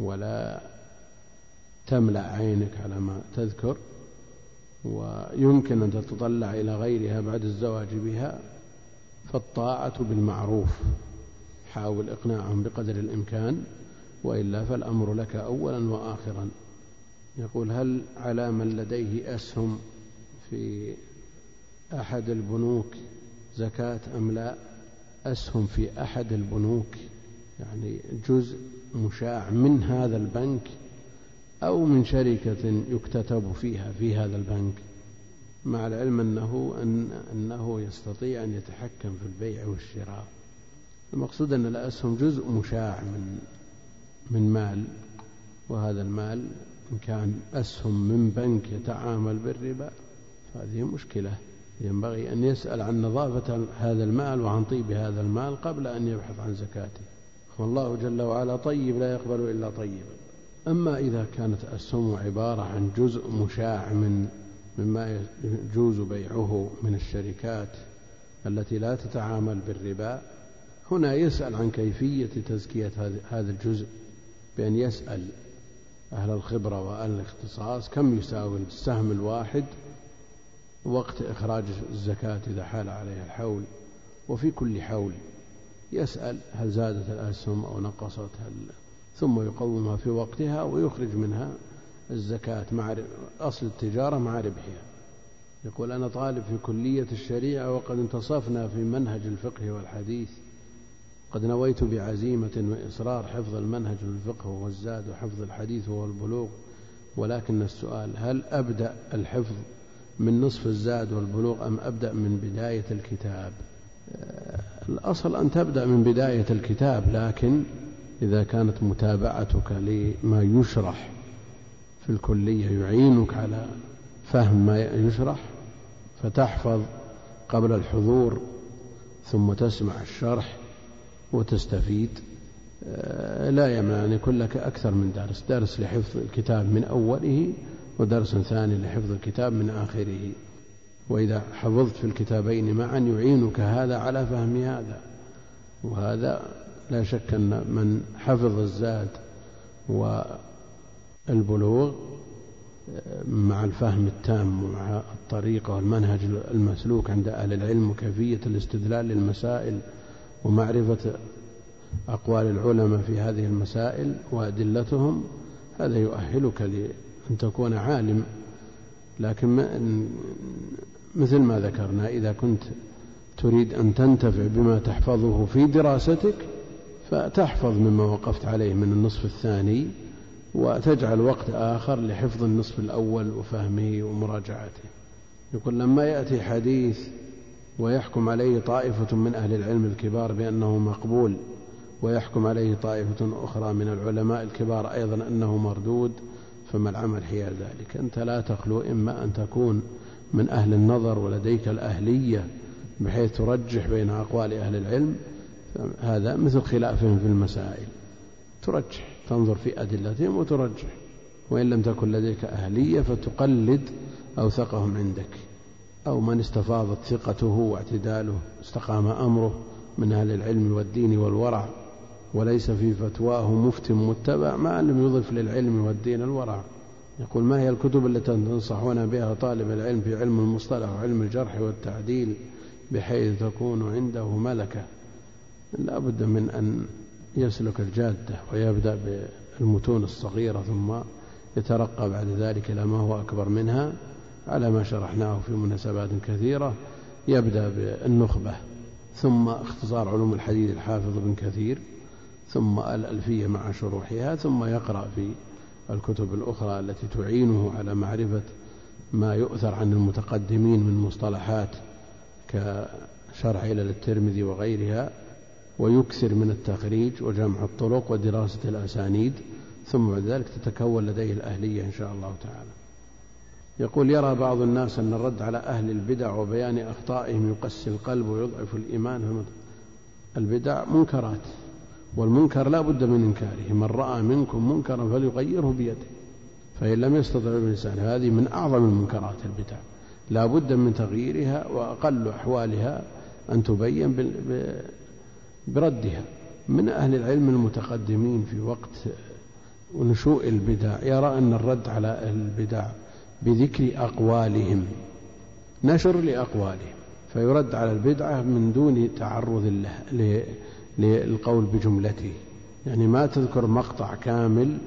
ولا تملأ عينك على ما تذكر ويمكن أن تتطلع إلى غيرها بعد الزواج بها فالطاعة بالمعروف حاول إقناعهم بقدر الإمكان وإلا فالأمر لك أولا وآخرا. يقول هل على من لديه أسهم في أحد البنوك زكاة أم لا؟ أسهم في أحد البنوك يعني جزء مشاع من هذا البنك أو من شركة يكتتب فيها في هذا البنك مع العلم أنه أن أنه يستطيع أن يتحكم في البيع والشراء. المقصود أن الأسهم جزء مشاع من من مال وهذا المال إن كان أسهم من بنك يتعامل بالربا فهذه مشكلة. ينبغي أن يسأل عن نظافة هذا المال وعن طيب هذا المال قبل أن يبحث عن زكاته. والله جل وعلا طيب لا يقبل إلا طيبا. أما إذا كانت السم عبارة عن جزء مشاع من مما يجوز بيعه من الشركات التي لا تتعامل بالربا هنا يسأل عن كيفية تزكية هذا الجزء بأن يسأل أهل الخبرة وأهل الاختصاص كم يساوي السهم الواحد وقت إخراج الزكاة إذا حال عليها الحول. وفي كل حول يسأل هل زادت الأسهم أو نقصت هل ثم يقومها في وقتها ويخرج منها الزكاة مع أصل التجارة مع ربحها. يقول أنا طالب في كلية الشريعة وقد انتصفنا في منهج الفقه والحديث. قد نويت بعزيمة وإصرار حفظ المنهج والفقه والزاد وحفظ الحديث والبلوغ. ولكن السؤال هل أبدأ الحفظ من نصف الزاد والبلوغ أم أبدأ من بداية الكتاب؟ الأصل أن تبدأ من بداية الكتاب لكن إذا كانت متابعتك لما يشرح في الكلية يعينك على فهم ما يشرح فتحفظ قبل الحضور ثم تسمع الشرح وتستفيد آه، لا يمنع أن يكون لك أكثر من درس درس لحفظ الكتاب من أوله ودرس ثاني لحفظ الكتاب من آخره. وإذا حفظت في الكتابين معا يعينك هذا على فهم هذا وهذا لا شك أن من حفظ الزاد والبلوغ مع الفهم التام ومع الطريقة والمنهج المسلوك عند أهل العلم وكيفية الاستدلال للمسائل ومعرفة أقوال العلماء في هذه المسائل وأدلتهم هذا يؤهلك لأن تكون عالم. لكن مثل ما ذكرنا إذا كنت تريد أن تنتفع بما تحفظه في دراستك فتحفظ مما وقفت عليه من النصف الثاني وتجعل وقت آخر لحفظ النصف الأول وفهمه ومراجعته. يقول لما يأتي حديث ويحكم عليه طائفة من أهل العلم الكبار بأنه مقبول ويحكم عليه طائفة أخرى من العلماء الكبار أيضا أنه مردود فما العمل حيال ذلك؟ أنت لا تخلو إما أن تكون من أهل النظر ولديك الأهلية بحيث ترجح بين أقوال أهل العلم هذا مثل خلافهم في المسائل. ترجح تنظر في أدلتهم وترجح. وإن لم تكن لديك أهلية فتقلد أوثقهم عندك. أو من استفاضت ثقته واعتداله استقام أمره من أهل العلم والدين والورع وليس في فتواه مفت متبع ما لم يضف للعلم والدين الورع. يقول ما هي الكتب التي تنصحون بها طالب العلم في علم المصطلح وعلم الجرح والتعديل بحيث تكون عنده ملكة؟ لا بد من أن يسلك الجادة ويبدأ بالمتون الصغيرة ثم يترقى بعد ذلك إلى ما هو أكبر منها على ما شرحناه في مناسبات كثيرة. يبدأ بالنخبة ثم اختصار علوم الحديث الحافظ بن كثير ثم الألفية مع شروحها ثم يقرأ في الكتب الأخرى التي تعينه على معرفة ما يؤثر عن المتقدمين من مصطلحات كشرح إلى الترمذي وغيرها. ويكثر من التخريج وجمع الطرق ودراسة الأسانيد ثم بعد ذلك تتكون لديه الأهلية إن شاء الله تعالى. يقول يرى بعض الناس أن الرد على أهل البدع وبيان أخطائهم يقسي القلب ويضعف الإيمان البدع منكرات والمنكر لا بد من إنكاره من رأى منكم منكرا فليغيره بيده فإن لم يستطع الإنسان هذه من أعظم المنكرات البدع لا بد من تغييرها وأقل أحوالها أن تبين بردها. من أهل العلم المتقدمين في وقت نشوء البدع يرى أن الرد على البدع بذكر أقوالهم نشر لأقوالهم فيرد على البدعة من دون تعرض للقول بجملته. يعني ما تذكر مقطع كامل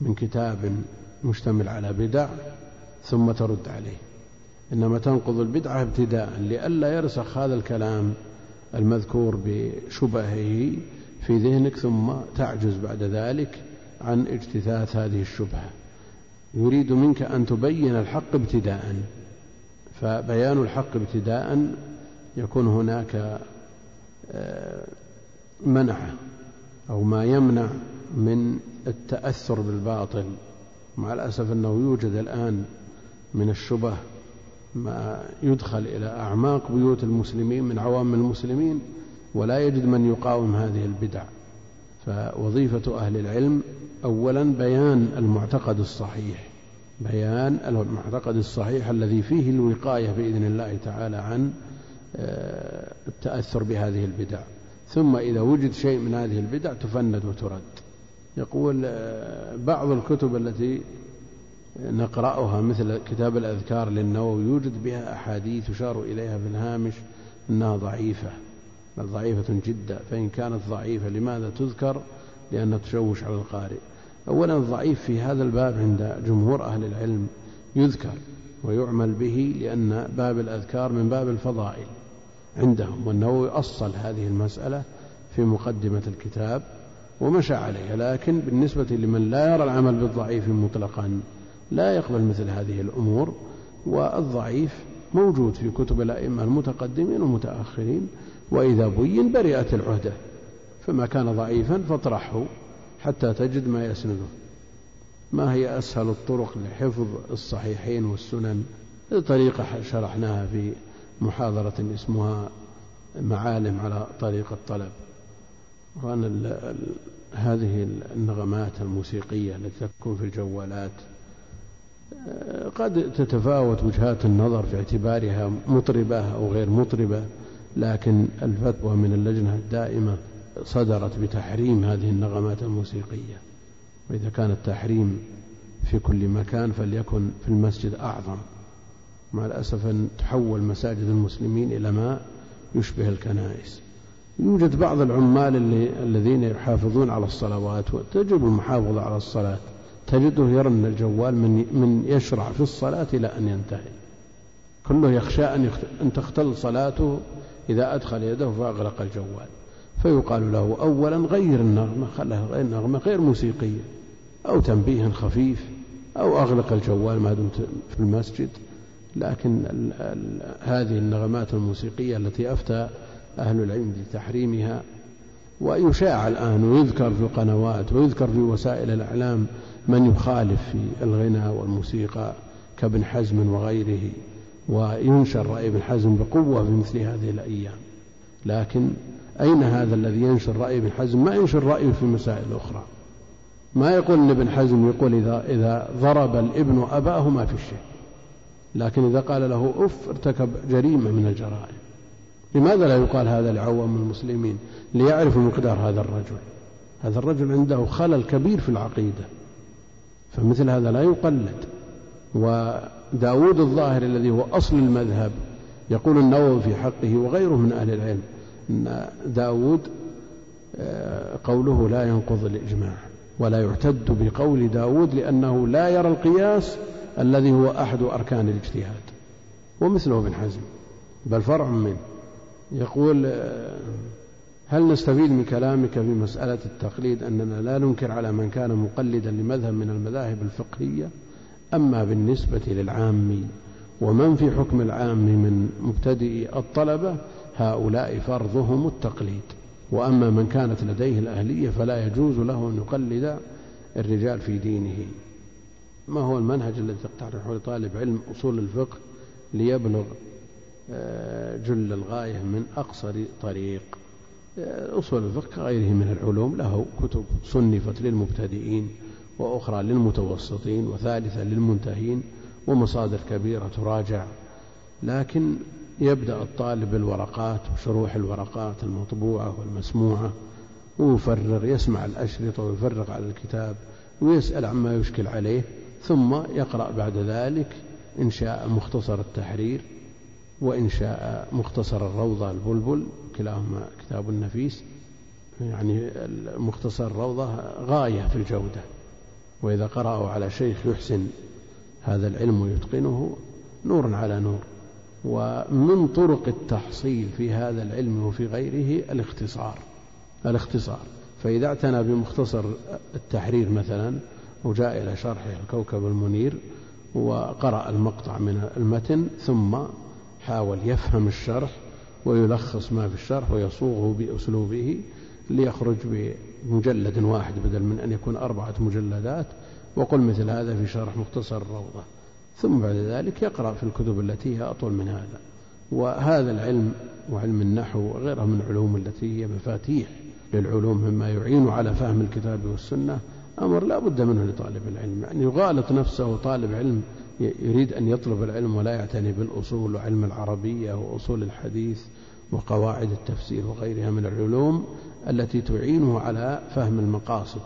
من كتاب مشتمل على بدع ثم ترد عليه. إنما تنقض البدعة ابتداء لئلا يرسخ هذا الكلام المذكور بشبهه في ذهنك ثم تعجز بعد ذلك عن اجتثاث هذه الشبهة. يريد منك أن تبين الحق ابتداء. فبيان الحق ابتداء يكون هناك آه، منع أو ما يمنع من التأثر بالباطل. مع الأسف أنه يوجد الآن من الشبه ما يدخل إلى أعماق بيوت المسلمين من عوام المسلمين ولا يجد من يقاوم هذه البدع. فوظيفة أهل العلم أولا بيان المعتقد الصحيح بيان المعتقد الصحيح الذي فيه الوقاية بإذن الله تعالى عن آه، التأثر بهذه البدع. ثم إذا وجد شيء من هذه البدع تفند وترد. يقول آه، بعض الكتب التي نقرأها مثل كتاب الأذكار للنووي يوجد بها أحاديث يشار إليها في الهامش أنها ضعيفة بل ضعيفة جدا. فإن كانت ضعيفة لماذا تذكر؟ لأنها تشوش على القارئ. أولا الضعيف في هذا الباب عند جمهور أهل العلم يذكر ويعمل به لأن باب الأذكار من باب الفضائل عندهم والنووي أصل هذه المسألة في مقدمة الكتاب ومشى عليها لكن بالنسبة لمن لا يرى العمل بالضعيف مطلقا لا يقبل مثل هذه الأمور والضعيف موجود في كتب الأئمة المتقدمين والمتأخرين وإذا بين برئت العهدة فما كان ضعيفا فاطرحه حتى تجد ما يسنده. ما هي أسهل الطرق لحفظ الصحيحين والسنن؟ طريقة شرحناها في محاضرة اسمها معالم على طريق الطلب. وأن هذه النغمات الموسيقية التي تكون في الجوالات قد تتفاوت وجهات النظر في اعتبارها مطربة أو غير مطربة لكن الفتوى من اللجنة الدائمة صدرت بتحريم هذه النغمات الموسيقية. وإذا كان التحريم في كل مكان فليكن في المسجد أعظم. مع الأسف أن تحول مساجد المسلمين إلى ما يشبه الكنائس. يوجد بعض العمال اللي الذين يحافظون على الصلوات وتجب المحافظة على الصلاة. تجده يرن الجوال من من يشرع في الصلاة إلى أن ينتهي. كله يخشى أن, أن تختل صلاته إذا أدخل يده فأغلق الجوال. فيقال له أولا غير النغمة خلها غير النغمة غير موسيقية أو تنبيه خفيف أو أغلق الجوال ما دمت في المسجد. لكن ال ال هذه النغمات الموسيقية التي أفتى أهل العلم بتحريمها ويشاع الآن ويذكر في القنوات ويذكر في وسائل الإعلام من يخالف في الغنى والموسيقى كابن حزم وغيره وينشر رأي ابن حزم بقوة في مثل هذه الأيام. لكن أين هذا الذي ينشر رأي ابن حزم؟ ما ينشر رأيه في مسائل أخرى. ما يقول إن ابن حزم يقول إذا, إذا ضرب الابن أباه ما في شيء. لكن إذا قال له أف ارتكب جريمة من الجرائم. لماذا لا يقال هذا لعوام المسلمين؟ ليعرفوا مقدار هذا الرجل. هذا الرجل عنده خلل كبير في العقيدة. فمثل هذا لا يقلد. وداود الظاهر الذي هو أصل المذهب يقول النووي في حقه وغيره من أهل العلم أن داود آه، قوله لا ينقض الإجماع ولا يعتد بقول داود لأنه لا يرى القياس الذي هو أحد أركان الاجتهاد. ومثله ابن حزم بل فرع منه يقول آه، هل نستفيد من كلامك في مسألة التقليد أننا لا ننكر على من كان مقلدا لمذهب من المذاهب الفقهية؟ أما بالنسبة للعام ومن في حكم العام من مبتدئي الطلبة هؤلاء فرضهم التقليد. وأما من كانت لديه الأهلية فلا يجوز له أن يقلد الرجال في دينه. ما هو المنهج الذي تقترحه لطالب علم أصول الفقه ليبلغ آه، جل الغاية من أقصر طريق؟ أصول الفقه كغيره من العلوم له كتب صنفت للمبتدئين وأخرى للمتوسطين وثالثة للمنتهين ومصادر كبيرة تراجع. لكن يبدأ الطالب بالورقات وشروح الورقات المطبوعة والمسموعة ويفرغ يسمع الأشرطة ويفرغ على الكتاب ويسأل عما يشكل عليه ثم يقرأ بعد ذلك إن شاء مختصر التحرير وإن شاء مختصر الروضة البلبل كلاهما كتاب نفيس يعني مختصر الروضة غاية في الجودة. وإذا قرأوا على شيخ يحسن هذا العلم ويتقنه نور على نور. ومن طرق التحصيل في هذا العلم وفي غيره الاختصار. الاختصار. فإذا اعتنى بمختصر التحرير مثلا وجاء إلى شرحه الكوكب المنير وقرأ المقطع من المتن ثم حاول يفهم الشرح ويلخص ما في الشرح ويصوغه بأسلوبه ليخرج بمجلد واحد بدل من أن يكون أربعة مجلدات. وقل مثل هذا في شرح مختصر الروضة ثم بعد ذلك يقرأ في الكتب التي هي أطول من هذا. وهذا العلم وعلم النحو وغيرها من العلوم التي هي مفاتيح للعلوم مما يعين على فهم الكتاب والسنة. أمر لا بد منه لطالب العلم. يعني يغالط نفسه طالب علم يريد أن يطلب العلم ولا يعتني بالأصول وعلم العربية وأصول الحديث وقواعد التفسير وغيرها من العلوم التي تعينه على فهم المقاصد.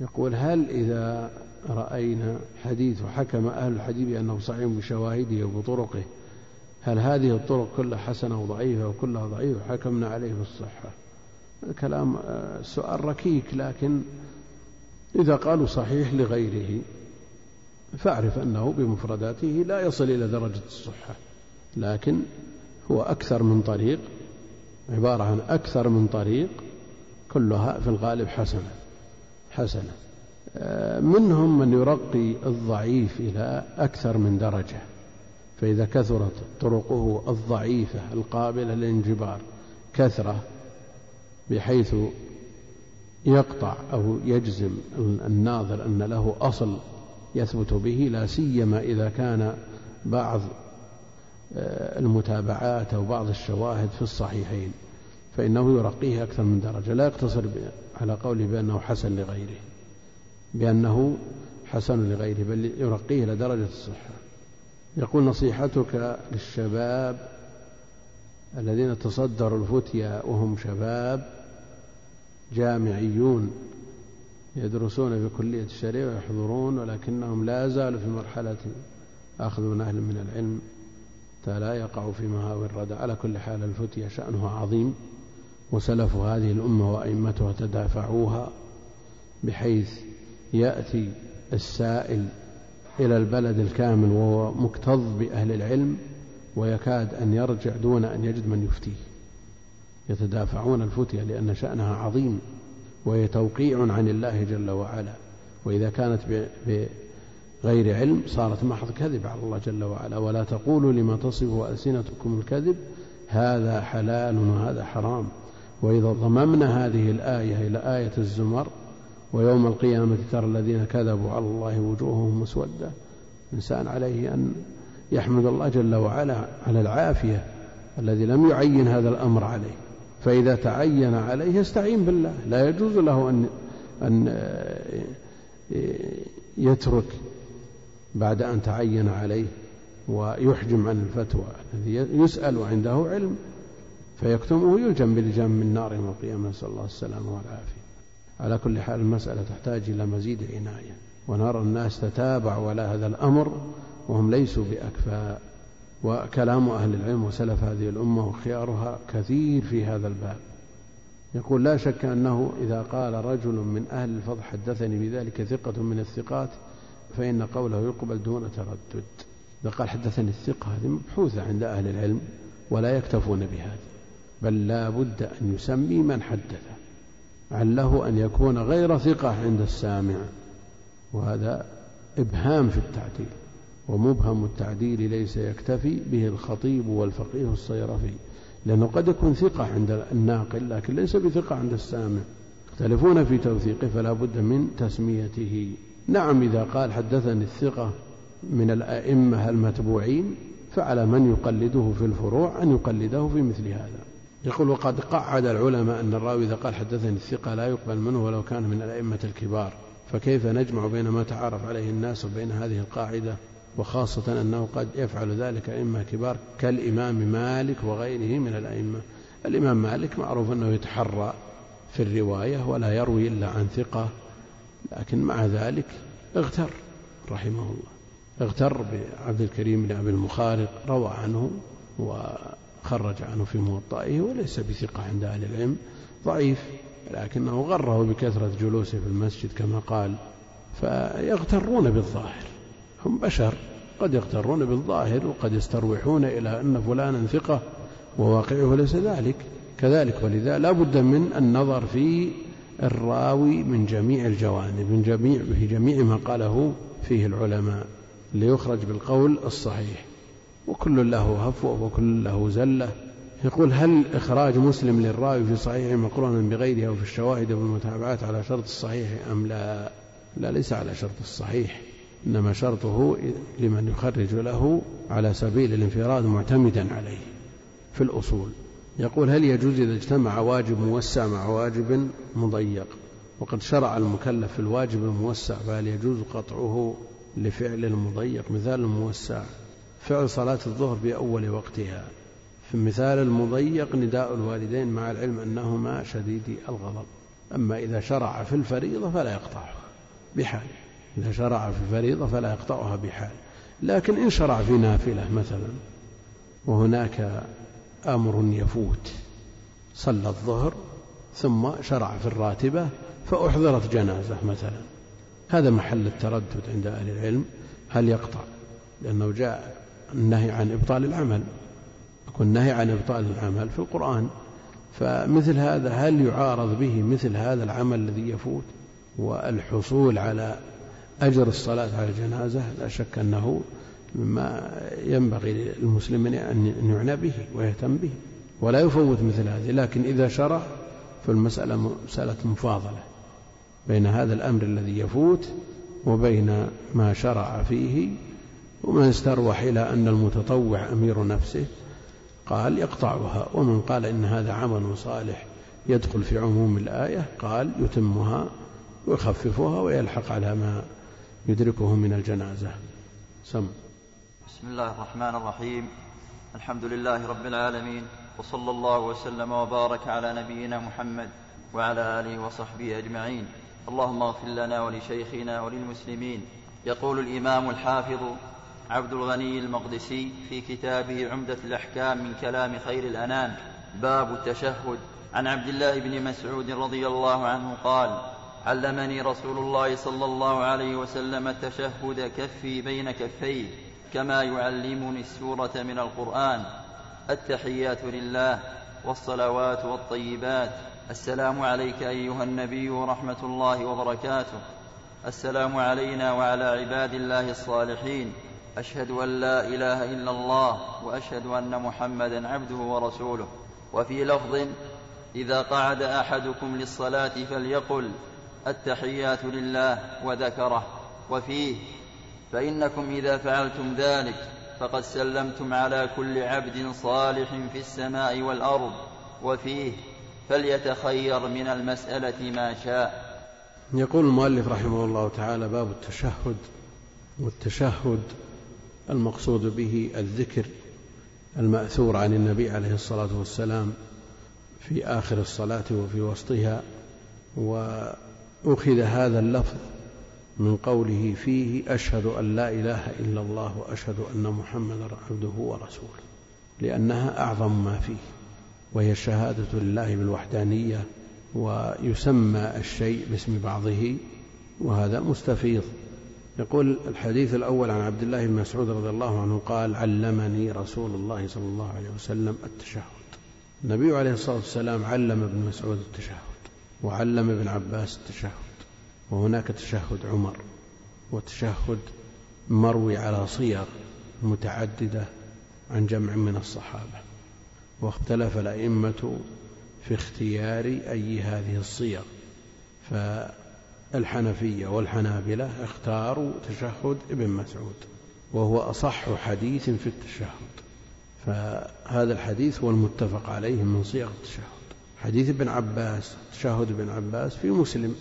يقول هل إذا رأينا حديث وحكم أهل الحديث بأنه صحيح بشواهده وبطرقه هل هذه الطرق كلها حسنة وضعيفة وكلها ضعيفة؟ حكمنا عليه بالصحة الكلام سؤال ركيك لكن إذا قالوا صحيح لغيره فاعرف أنه بمفرداته لا يصل إلى درجة الصحة لكن هو أكثر من طريق عبارة عن أكثر من طريق كلها في الغالب حسنة حسنة. منهم من يرقي الضعيف إلى أكثر من درجة فإذا كثرت طرقه الضعيفة القابلة للانجبار كثرة بحيث يقطع أو يجزم الناظر أن له أصل يثبت به لا سيما إذا كان بعض آه، المتابعات أو بعض الشواهد في الصحيحين فإنه يرقيه أكثر من درجة. لا يقتصر على قوله بأنه حسن لغيره بأنه حسن لغيره بل يرقيه إلى درجة الصحة. يقول نصيحتك للشباب الذين تصدروا الفتيا وهم شباب جامعيون يدرسون في كلية الشريعة ويحضرون ولكنهم لا زالوا في مرحلة أخذ من أهل من العلم لا يقع في مهاوي الردى على كل حال الفتية شأنه عظيم وسلف هذه الأمة وأئمتها تدافعوها بحيث يأتي السائل إلى البلد الكامل وهو مكتظ بأهل العلم ويكاد أن يرجع دون أن يجد من يفتيه. يتدافعون الفتية لأن شأنها عظيم. وهي توقيع عن الله جل وعلا. وإذا كانت بغير علم صارت محض كذب على الله جل وعلا. ولا تقولوا لما تصف ألسنتكم الكذب هذا حلال وهذا حرام. وإذا ضممنا هذه الآية إلى آية الزمر ويوم القيامة ترى الذين كذبوا على الله وجوههم مسودة. الإنسان عليه أن يحمد الله جل وعلا على العافية الذي لم يعين هذا الأمر عليه. فإذا تعين عليه يستعين بالله. لا يجوز له أن أن يترك بعد أن تعين عليه ويحجم عن الفتوى. الذي يسأل وعنده علم فيكتمه يلجم بلجام من نار يوم القيامة. نسأل الله السلامة والعافية. على كل حال المسألة تحتاج إلى مزيد عناية. ونرى الناس تتابعوا على هذا الأمر وهم ليسوا بأكفاء. وكلام أهل العلم وسلف هذه الأمة وخيارها كثير في هذا الباب. يقول لا شك أنه إذا قال رجل من أهل الفضل حدثني بذلك ثقة من الثقات فإن قوله يقبل دون تردد. إذا قال حدثني الثقة هذه مبحوثة عند أهل العلم ولا يكتفون بهذا بل لا بد أن يسمي من حدثه. عله أن يكون غير ثقة عند السامع. وهذا إبهام في التعديل. ومبهم التعديل ليس يكتفي به الخطيب والفقيه الصيرفي لأنه قد يكون ثقة عند الناقل لكن ليس بثقة عند السامع. يختلفون في توثيقه فلا بد من تسميته. نعم إذا قال حدثني الثقة من الأئمة المتبوعين فعلى من يقلده في الفروع أن يقلده في مثل هذا. يقول وقد قعد العلماء أن الراوي إذا قال حدثني الثقة لا يقبل منه ولو كان من الأئمة الكبار. فكيف نجمع بين ما تعرف عليه الناس وبين هذه القاعدة؟ وخاصة أنه قد يفعل ذلك أئمة كبار كالإمام مالك وغيره من الأئمة. الإمام مالك معروف أنه يتحرى في الرواية ولا يروي إلا عن ثقة لكن مع ذلك اغتر رحمه الله. اغتر بعبد الكريم بن أبي المخارق روى عنه وخرج عنه في موطئه وليس بثقة عند أهل العلم ضعيف لكنه غره بكثرة جلوسه في المسجد كما قال فيغترون بالظاهر. هم بشر قد يغترون بالظاهر وقد يستروحون إلى أن فلانا ثقة وواقعه ليس ذلك. كذلك ولذا لا بد من النظر في الراوي من جميع الجوانب من جميع في جميع ما قاله فيه العلماء ليخرج بالقول الصحيح. وكل له هفوة وكل له زلة. يقول هل إخراج مسلم للراوي في صحيح مقرونا بغيره أو في الشواهد والمتابعات على شرط الصحيح أم لا؟ لا ليس على شرط الصحيح. إنما شرطه لمن يخرج له على سبيل الانفراد معتمدا عليه في الأصول. يقول هل يجوز إذا اجتمع واجب موسع مع واجب مضيق؟ وقد شرع المكلف في الواجب الموسع فهل يجوز قطعه لفعل المضيق؟ مثال الموسع فعل صلاة الظهر في أول وقتها. في المثال المضيق نداء الوالدين مع العلم أنهما شديدي الغضب. أما إذا شرع في الفريضة فلا يقطعها بحال إذا شرع في الفريضة فلا يقطعها بحال. لكن إن شرع في نافلة مثلا وهناك أمر يفوت صلى الظهر ثم شرع في الراتبة فأحضرت جنازة مثلا. هذا محل التردد عند أهل العلم. هل يقطع؟ لأنه جاء النهي عن إبطال العمل. يكون النهي عن إبطال العمل في القرآن. فمثل هذا هل يعارض به مثل هذا العمل الذي يفوت؟ والحصول على أجر الصلاة على الجنازة لا شك أنه مما ينبغي للمسلمين أن يعنى به ويهتم به ولا يفوت مثل هذه لكن إذا شرع فالمسألة مسألة مفاضلة بين هذا الأمر الذي يفوت وبين ما شرع فيه ومن استروح إلى أن المتطوع أمير نفسه قال يقطعها ومن قال إن هذا عمل صالح يدخل في عموم الآية قال يتمها ويخففها ويلحق على ما يدركه من الجنازة. سم. بسم الله الرحمن الرحيم. الحمد لله رب العالمين وصلى الله وسلم وبارك على نبينا محمد وعلى آله وصحبه أجمعين. اللهم اغفر لنا ولشيخنا وللمسلمين. يقول الإمام الحافظ عبد الغني المقدسي في كتابه عمدة الأحكام من كلام خير الأنام باب التشهد. عن عبد الله بن مسعود رضي الله عنه قال علمني رسول الله صلى الله عليه وسلم التشهد كفي بين كفيه كما يعلمني السورة من القرآن. التحيات لله والصلوات والطيبات. السلام عليك أيها النبي ورحمة الله وبركاته. السلام علينا وعلى عباد الله الصالحين. أشهد أن لا إله إلا الله وأشهد أن محمدا عبده ورسوله. وفي لفظ إذا قعد أحدكم للصلاة فليقل التحيات لله وذكره وفيه. فإنكم إذا فعلتم ذلك فقد سلمتم على كل عبد صالح في السماء والأرض وفيه. فليتخير من المسألة ما شاء. يقول المؤلف رحمه الله تعالى باب التشهد والتشهد المقصود به الذكر المأثور عن النبي عليه الصلاة والسلام في آخر الصلاة وفي وسطها وأخذ هذا اللفظ من قوله فيه أشهد أن لا إله إلا الله وأشهد أن محمدا عبده ورسوله لأنها أعظم ما فيه وهي الشهادة لله بالوحدانية ويسمى الشيء باسم بعضه وهذا مستفيض. يقول الحديث الأول عن عبد الله بن مسعود رضي الله عنه قال علمني رسول الله صلى الله عليه وسلم التشهد. النبي عليه الصلاة والسلام علم ابن مسعود التشهد. وعلم ابن عباس التشهد. وهناك تشهد عمر وتشهد مروي على صيغ متعددة عن جمع من الصحابة. واختلف الأئمة في اختيار أي هذه الصيغ. فالحنفية والحنابلة اختاروا تشهد ابن مسعود وهو أصح حديث في التشهد. فهذا الحديث هو المتفق عليه من صيغ التشهد. حديث ابن عباس تشهد ابن عباس في مسلم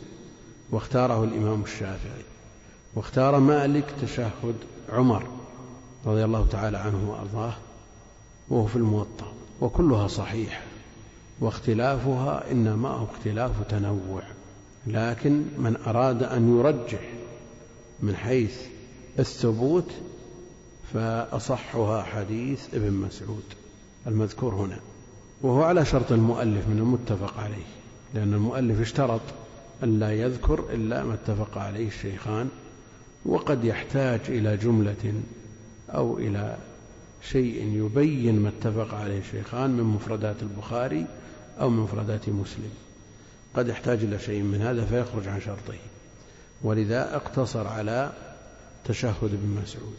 واختاره الإمام الشافعي واختار مالك تشهد عمر رضي الله تعالى عنه وأرضاه وهو في الموطأ وكلها صحيحة واختلافها إنما هو اختلاف تنوع لكن من أراد أن يرجح من حيث الثبوت فأصحها حديث ابن مسعود المذكور هنا. وهو على شرط المؤلف من المتفق عليه لأن المؤلف اشترط أن لا يذكر إلا ما اتفق عليه الشيخان وقد يحتاج إلى جملة أو إلى شيء يبين ما اتفق عليه الشيخان من مفردات البخاري أو من مفردات مسلم. قد يحتاج إلى شيء من هذا فيخرج عن شرطه. ولذا اقتصر على تشهد ابن مسعود.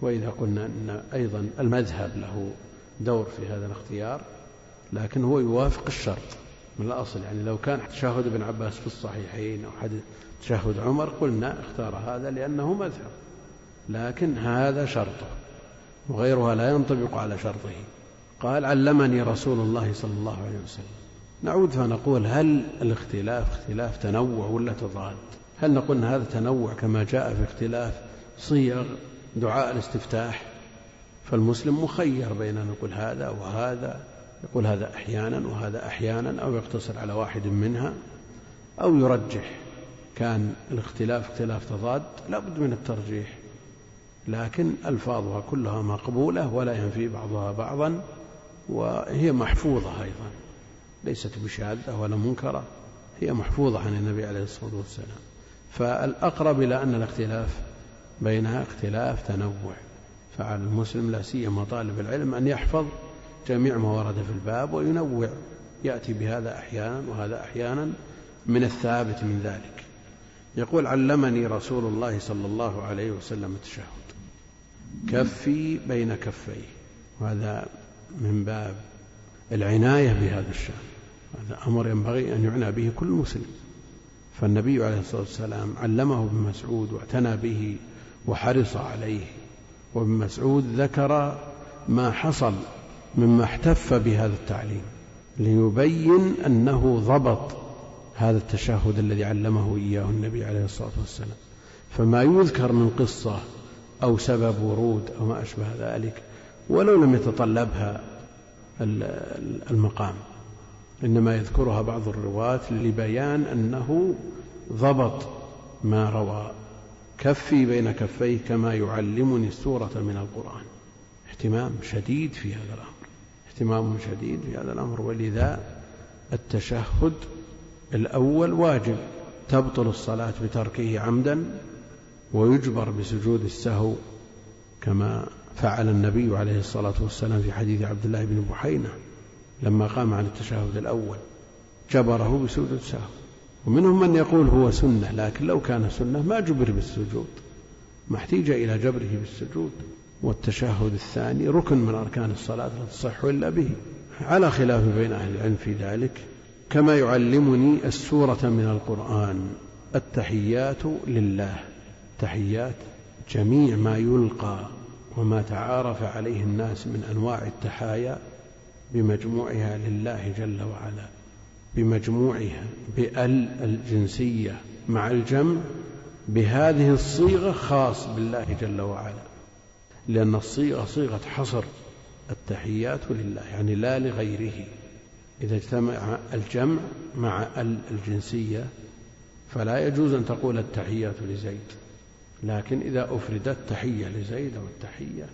وإذا قلنا أن أيضا المذهب له دور في هذا الاختيار لكن هو يوافق الشرط من الأصل. يعني لو كان تشهد ابن عباس في الصحيحين أو حديث تشهد عمر قلنا اختار هذا لأنه مذهب لكن هذا شرطه وغيرها لا ينطبق على شرطه. قال علمني رسول الله صلى الله عليه وسلم. نعود فنقول هل الاختلاف اختلاف تنوع ولا تضاد؟ هل نقول أن هذا تنوع كما جاء في اختلاف صيغ دعاء الاستفتاح؟ فالمسلم مخير بين أن يقول هذا وهذا. يقول هذا أحيانا وهذا أحيانا أو يقتصر على واحد منها أو يرجح. كان الاختلاف اختلاف تضاد لا بد من الترجيح. لكن ألفاظها كلها مقبولة ولا ينفي بعضها بعضا وهي محفوظة أيضا. ليست بشاذة ولا منكرة هي محفوظة عن النبي عليه الصلاة والسلام. فالأقرب إلى أن الاختلاف بينها اختلاف تنوع. فعلى المسلم لا سيما طالب العلم أن يحفظ جميع ما ورد في الباب وينوع يأتي بهذا أحيانا وهذا أحيانا من الثابت من ذلك. يقول علمني رسول الله صلى الله عليه وسلم التشهد. كفي بين كفيه. وهذا من باب العناية بهذا الشأن. هذا أمر ينبغي أن يعنى به كل مسلم. فالنبي عليه الصلاة والسلام علمه ابن مسعود واعتنى به وحرص عليه وابن مسعود ذكر ما حصل مما احتف بهذا التعليم ليبين أنه ضبط هذا التشهد الذي علمه إياه النبي عليه الصلاة والسلام. فما يذكر من قصة أو سبب ورود أو ما أشبه ذلك ولو لم يتطلبها المقام. إنما يذكرها بعض الرواة لبيان أنه ضبط ما روى. كفي بين كفيه كما يعلمني السورة من القرآن. اهتمام شديد في هذا الأمر. اهتمام شديد في هذا الأمر ولذا التشهد الأول واجب تبطل الصلاة بتركه عمدا ويجبر بسجود السهو كما فعل النبي عليه الصلاة والسلام في حديث عبد الله بن بحينة لما قام عن التشهد الأول. جبره بسجود السهو. ومنهم من يقول هو سنة لكن لو كان سنة ما جبر بالسجود ما احتيج إلى جبره بالسجود. والتشهد الثاني ركن من أركان الصلاة لا تصح إلا به. على خلاف بين أهل العلم في ذلك كما يعلمني السورة من القرآن التحيات لله. تحيات جميع ما يلقى وما تعارف عليه الناس من أنواع التحايا بمجموعها لله جل وعلا بمجموعها بأل الجنسية مع الجمع بهذه الصيغة خاص بالله جل وعلا. لأن الصيغة صيغة حصر التحيات لله يعني لا لغيره. إذا اجتمع الجمع مع ال الجنسية فلا يجوز أن تقول التحيات لزيد. لكن إذا أفردت تحية لزيد أو التحية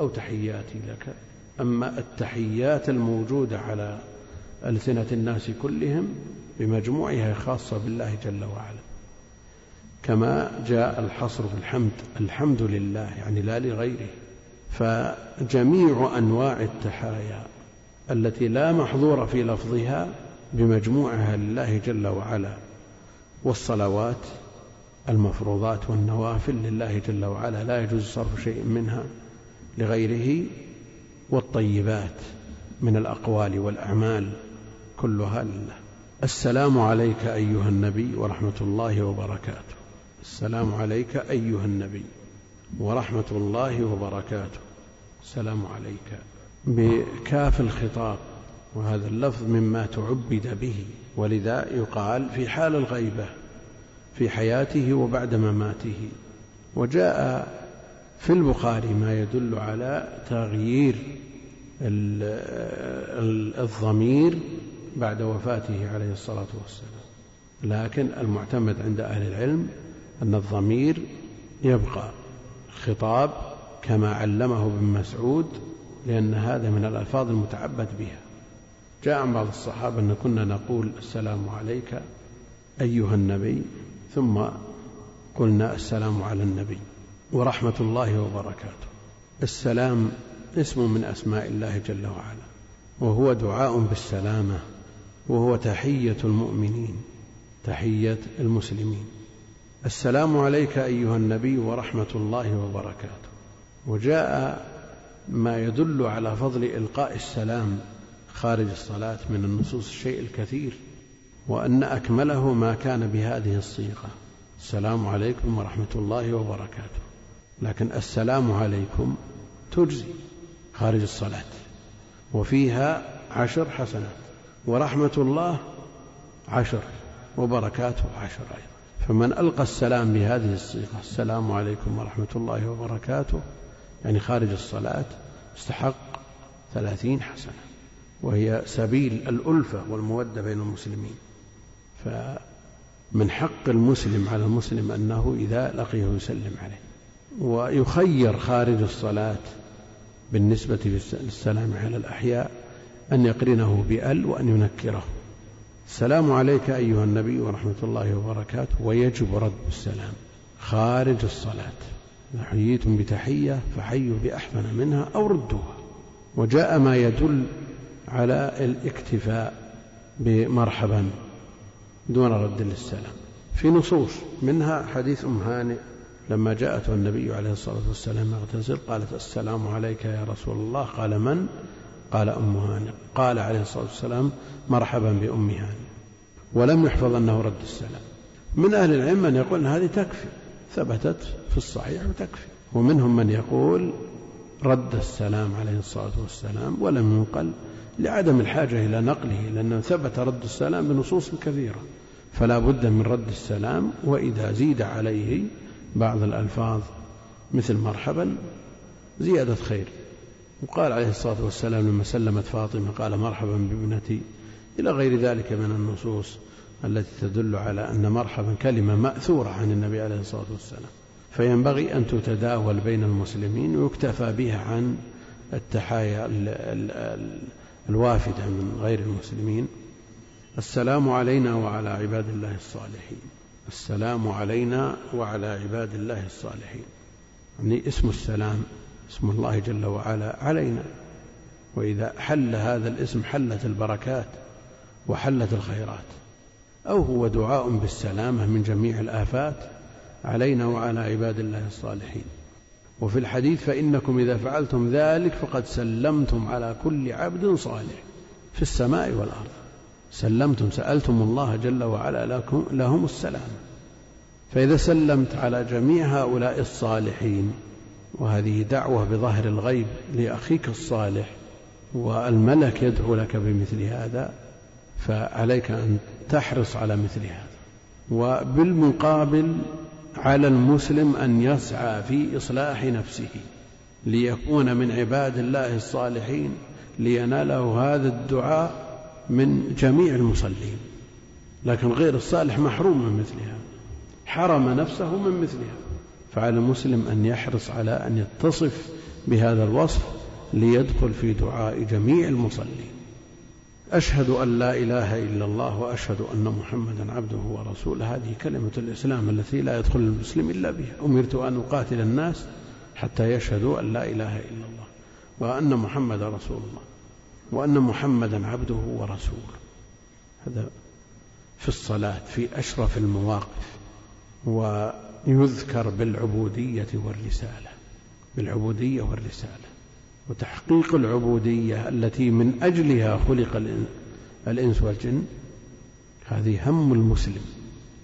أو تحياتي لك. أما التحيات الموجودة على ألسنة الناس كلهم بمجموعها خاصة بالله جل وعلا. كما جاء الحصر في الحمد. الحمد لله يعني لا لغيره. فجميع أنواع التحايا التي لا محظور في لفظها بمجموعها لله جل وعلا والصلوات المفروضات والنوافل لله جل وعلا لا يجوز صرف شيء منها لغيره والطيبات من الأقوال والأعمال كلها لله. السلام عليك أيها النبي ورحمة الله وبركاته. السلام عليك أيها النبي ورحمة الله وبركاته. السلام عليك. بكاف الخطاب وهذا اللفظ مما تعبد به ولذا يقال في حال الغيبة في حياته وبعد مماته. وجاء في البخاري ما يدل على تغيير الضمير بعد وفاته عليه الصلاة والسلام. لكن المعتمد عند أهل العلم أن الضمير يبقى خطاب كما علمه ابن مسعود لأن هذا من الألفاظ المتعبد بها. جاء عن بعض الصحابة أن كنا نقول السلام عليك أيها النبي ثم قلنا السلام على النبي ورحمة الله وبركاته. السلام اسم من أسماء الله جل وعلا وهو دعاء بالسلامة وهو تحية المؤمنين تحية المسلمين. السلام عليك أيها النبي ورحمة الله وبركاته. وجاء ما يدل على فضل إلقاء السلام خارج الصلاة من النصوص الشيء الكثير وأن أكمله ما كان بهذه الصيغة. السلام عليكم ورحمة الله وبركاته. لكن السلام عليكم تجزي خارج الصلاة وفيها عشر حسنات ورحمة الله عشر وبركاته عشر أيضا. فمن ألقى السلام بهذه الصيغة السلام عليكم ورحمة الله وبركاته يعني خارج الصلاة استحق ثلاثين حسنة وهي سبيل الألفة والمودة بين المسلمين. فمن حق المسلم على المسلم أنه إذا لقيه يسلم عليه. ويخير خارج الصلاة بالنسبة للسلام على الأحياء أن يقرنه بأل وأن ينكره. السلام عليك أيها النبي ورحمة الله وبركاته. ويجب رد السلام خارج الصلاة. حييتم بتحية فحيوا بأحسن منها أو ردوها. وجاء ما يدل على الاكتفاء بمرحبا دون رد للسلام. في نصوص منها حديث أم هانئ لما جاءته النبي عليه الصلاة والسلام يغتسل قالت السلام عليك يا رسول الله. قال من؟ قال أم هانئ قال عليه الصلاة والسلام مرحبا بأم هانئ ولم يحفظ أنه رد السلام. من أهل العلم من يقول هذه تكفي. ثبتت في الصحيح وتكفي. ومنهم من يقول رد السلام عليه الصلاة والسلام ولم ينقل لعدم الحاجة إلى نقله لأنه ثبت رد السلام بنصوص كثيرة فلا بد من رد السلام وإذا زيد عليه بعض الألفاظ مثل مرحبا زيادة خير. وقال عليه الصلاة والسلام لما سلمت فاطمة قال مرحبا بابنتي إلى غير ذلك من النصوص التي تدل على أن مرحبا كلمة مأثورة عن النبي عليه الصلاة والسلام. فينبغي أن تتداول بين المسلمين ويكتفى بها عن التحايا الوافدة من غير المسلمين. السلام علينا وعلى عباد الله الصالحين. السلام علينا وعلى عباد الله الصالحين. يعني اسم السلام اسم الله جل وعلا علينا. وإذا حل هذا الاسم حلت البركات وحلت الخيرات أو هو دعاء بالسلامة من جميع الآفات علينا وعلى عباد الله الصالحين. وفي الحديث فإنكم إذا فعلتم ذلك فقد سلمتم على كل عبد صالح في السماء والأرض. سلمتم سألتم الله جل وعلا لكم لهم السلام. فإذا سلمت على جميع هؤلاء الصالحين وهذه دعوة بظهر الغيب لأخيك الصالح والملك يدعو لك بمثل هذا فعليك أن تحرص على مثل هذا. وبالمقابل على المسلم أن يسعى في إصلاح نفسه ليكون من عباد الله الصالحين ليناله هذا الدعاء من جميع المصلين. لكن غير الصالح محروم من مثل هذا حرم نفسه من مثل هذا فعلى المسلم أن يحرص على أن يتصف بهذا الوصف ليدخل في دعاء جميع المصلين. أشهد أن لا إله إلا الله وأشهد أن محمدا عبده ورسوله. هذه كلمة الإسلام التي لا يدخل المسلم إلا بها. أمرت أن أقاتل الناس حتى يشهدوا أن لا إله إلا الله وأن محمدا رسول الله وأن محمدا عبده ورسوله. هذا في الصلاة في أشرف المواقف. ويذكر بالعبودية والرسالة بالعبودية والرسالة وتحقيق العبودية التي من أجلها خلق الإنس والجن هذه هم المسلم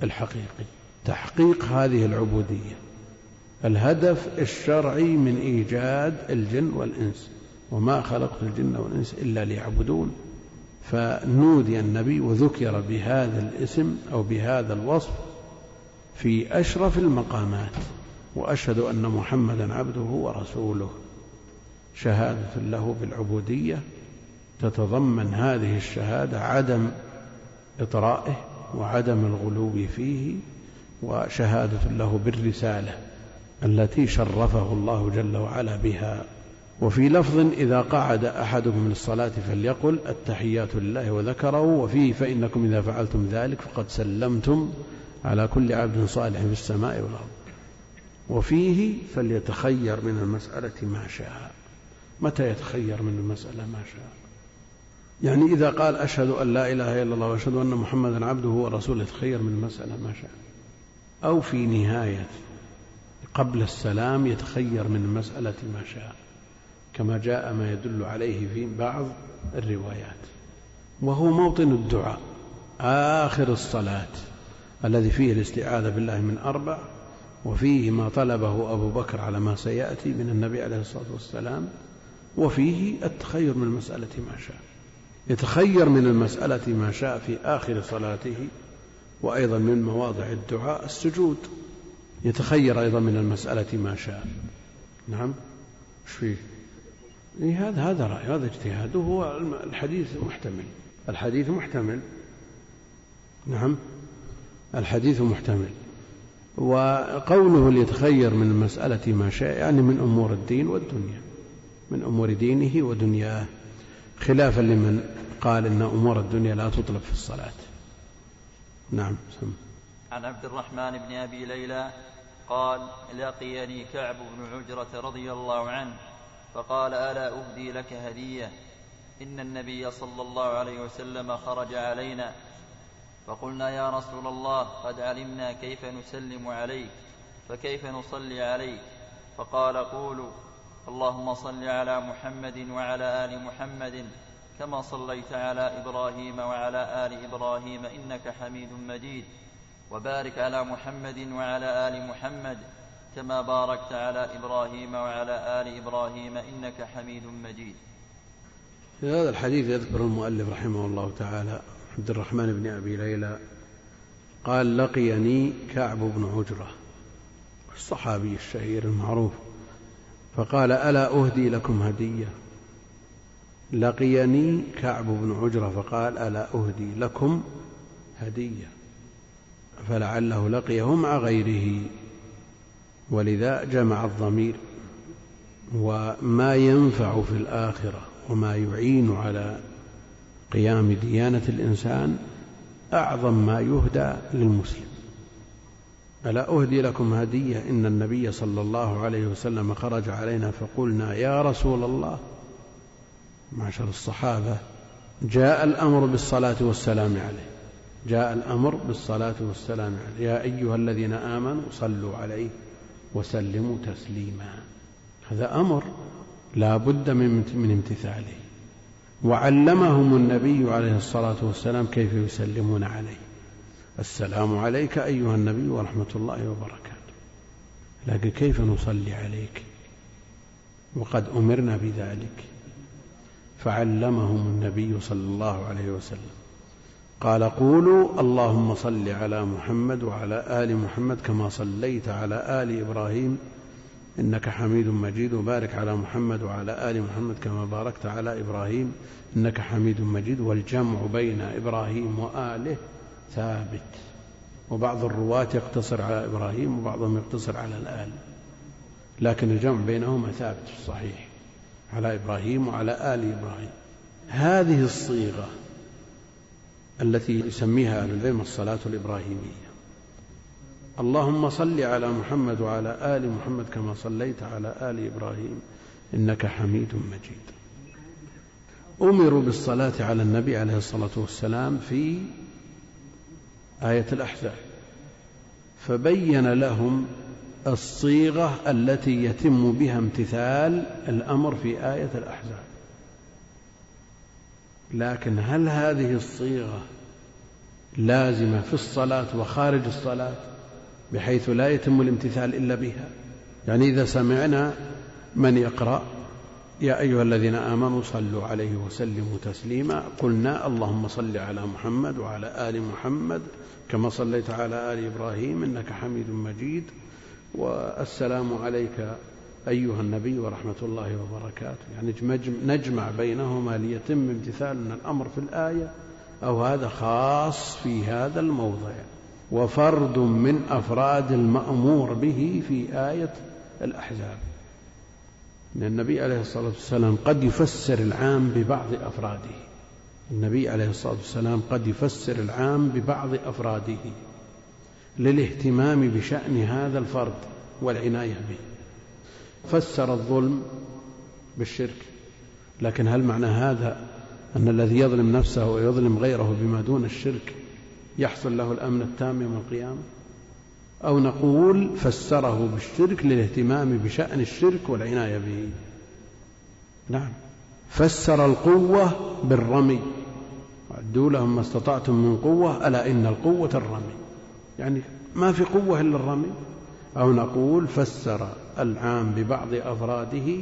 الحقيقي. تحقيق هذه العبودية الهدف الشرعي من إيجاد الجن والإنس. وما خلقت الجن والإنس إلا ليعبدون. فنودي النبي وذكر بهذا الاسم أو بهذا الوصف في أشرف المقامات وأشهد أن محمدا عبده ورسوله. شهادة له بالعبودية تتضمن هذه الشهادة عدم إطرائه وعدم الغلو فيه وشهادة له بالرسالة التي شرفه الله جل وعلا بها. وفي لفظ إذا قعد أحدكم للصلاة فليقل التحيات لله وذكره وفيه فإنكم إذا فعلتم ذلك فقد سلمتم على كل عبد صالح في السماء والأرض. وفيه فليتخير من المسألة ما شاء. متى يتخير من المسألة ما شاء؟ يعني إذا قال أشهد أن لا إله إلا الله وأشهد أن محمدا عبده ورسوله يتخير من المسألة ما شاء. أو في نهاية قبل السلام يتخير من المسألة ما شاء. كما جاء ما يدل عليه في بعض الروايات. وهو موطن الدعاء آخر الصلاة. الذي فيه الاستعاذة بالله من أربع وفيه ما طلبه أبو بكر على ما سيأتي من النبي عليه الصلاة والسلام وفيه التخير من المسألة ما شاء. يتخير من المسألة ما شاء في آخر صلاته وأيضا من مواضع الدعاء السجود. يتخير أيضا من المسألة ما شاء. نعم. إيش فيه؟ إيه هذا هذا رأي هذا اجتهاد وهو الحديث محتمل. الحديث محتمل. نعم. الحديث محتمل. وقوله ليتخير من المسألة ما شاء يعني من أمور الدين والدنيا من أمور دينه ودنياه خلافا لمن قال إن أمور الدنيا لا تطلب في الصلاة. نعم سم. عن عبد الرحمن بن أبي ليلى قال لقيني كعب بن عجرة رضي الله عنه فقال ألا أهدي لك هدية؟ إن النبي صلى الله عليه وسلم خرج علينا فقلنا يا رسول الله قد علمنا كيف نسلم عليك فكيف نصلي عليك؟ فقال قولوا اللهم صل على محمد وعلى آل محمد كما صليت على إبراهيم وعلى آل إبراهيم إنك حميد مجيد. وبارك على محمد وعلى آل محمد كما باركت على إبراهيم وعلى آل إبراهيم إنك حميد مجيد. في هذا الحديث يذكر المؤلف رحمه الله تعالى عبد الرحمن بن أبي ليلى قال لقيني كعب بن عجرة الصحابي الشهير المعروف فقال ألا أهدي لكم هدية؟ لقيني كعب بن عجرة فقال ألا أهدي لكم هدية فلعله لقيه مع غيره ولذا جمع الضمير وما ينفع في الآخرة وما يعين على قيام ديانة الإنسان أعظم ما يهدى للمسلم. ألا أهدي لكم هدية؟ إن النبي صلى الله عليه وسلم خرج علينا فقلنا يا رسول الله معشر الصحابة جاء الأمر بالصلاة والسلام عليه. جاء الأمر بالصلاة والسلام عليه. يا أيها الذين آمنوا صلوا عليه وسلموا تسليما. هذا أمر لا بد من من امتثاله. وعلمهم النبي عليه الصلاة والسلام كيف يسلمون عليه. السلام عليك أيها النبي ورحمة الله وبركاته. لكن كيف نصلي عليك؟ وقد أمرنا بذلك. فعلمهم النبي صلى الله عليه وسلم. قال قولوا اللهم صل على محمد وعلى آل محمد كما صليت على آل إبراهيم إنك حميد مجيد. وبارك على محمد وعلى آل محمد كما باركت على إبراهيم. إنك حميد مجيد. والجمع بين إبراهيم وآله ثابت. وبعض الرواة يقتصر على إبراهيم وبعضهم يقتصر على الآل. لكن الجمع بينهما ثابت في الصحيح. على إبراهيم وعلى آل إبراهيم. هذه الصيغة التي يسميها أهل العلم الصلاة الإبراهيمية. اللهم صل على محمد وعلى آل محمد كما صليت على آل إبراهيم إنك حميد مجيد. أمروا بالصلاة على النبي عليه الصلاة والسلام في آية الأحزاب. فبين لهم الصيغة التي يتم بها امتثال الأمر في آية الأحزاب. لكن هل هذه الصيغة لازمة في الصلاة وخارج الصلاة؟ بحيث لا يتم الامتثال إلا بها. يعني إذا سمعنا من يقرأ يا أيها الذين آمنوا صلوا عليه وسلموا تسليما. قلنا اللهم صل على محمد وعلى آل محمد كما صليت على آل إبراهيم إنك حميد مجيد. والسلام عليك أيها النبي ورحمة الله وبركاته. يعني نجمع بينهما ليتم امتثال الأمر في الآية أو هذا خاص في هذا الموضع. وفرد من أفراد المأمور به في آية الأحزاب. لأن النبي عليه الصلاة والسلام قد يفسر العام ببعض أفراده. النبي عليه الصلاة والسلام قد يفسر العام ببعض أفراده للاهتمام بشأن هذا الفرد والعناية به. فسر الظلم بالشرك. لكن هل معنى هذا أن الذي يظلم نفسه ويظلم غيره بما دون الشرك يحصل له الأمن التام يوم القيامة؟ أو نقول فسره بالشرك للاهتمام بشأن الشرك والعناية به. نعم. فسر القوة بالرمي. وعدوا لهم ما استطعتم من قوة ألا إن القوة الرمي. يعني ما في قوة إلا الرمي. أو نقول فسر العام ببعض أفراده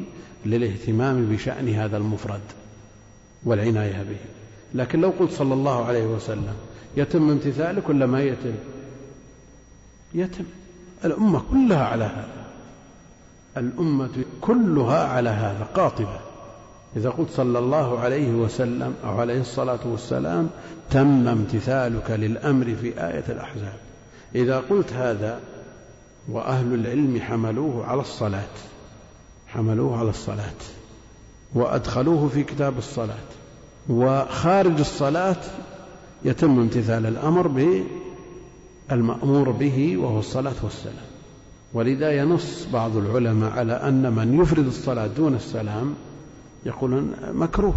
للاهتمام بشأن هذا المفرد والعناية به. لكن لو قلت صلى الله عليه وسلم يتم امتثالك ولا ما يتم. يتم. الأمة كلها على هذا. الأمة كلها على هذا قاطبة. إذا قلت صلى الله عليه وسلم أو عليه الصلاة والسلام تم امتثالك للأمر في آية الأحزاب. إذا قلت هذا وأهل العلم حملوه على الصلاة حملوه على الصلاة وأدخلوه في كتاب الصلاة وخارج الصلاة يتم امتثال الأمر بالمأمور به وهو الصلاة والسلام. ولذا ينص بعض العلماء على أن من يفرد الصلاة دون السلام يقولون مكروه.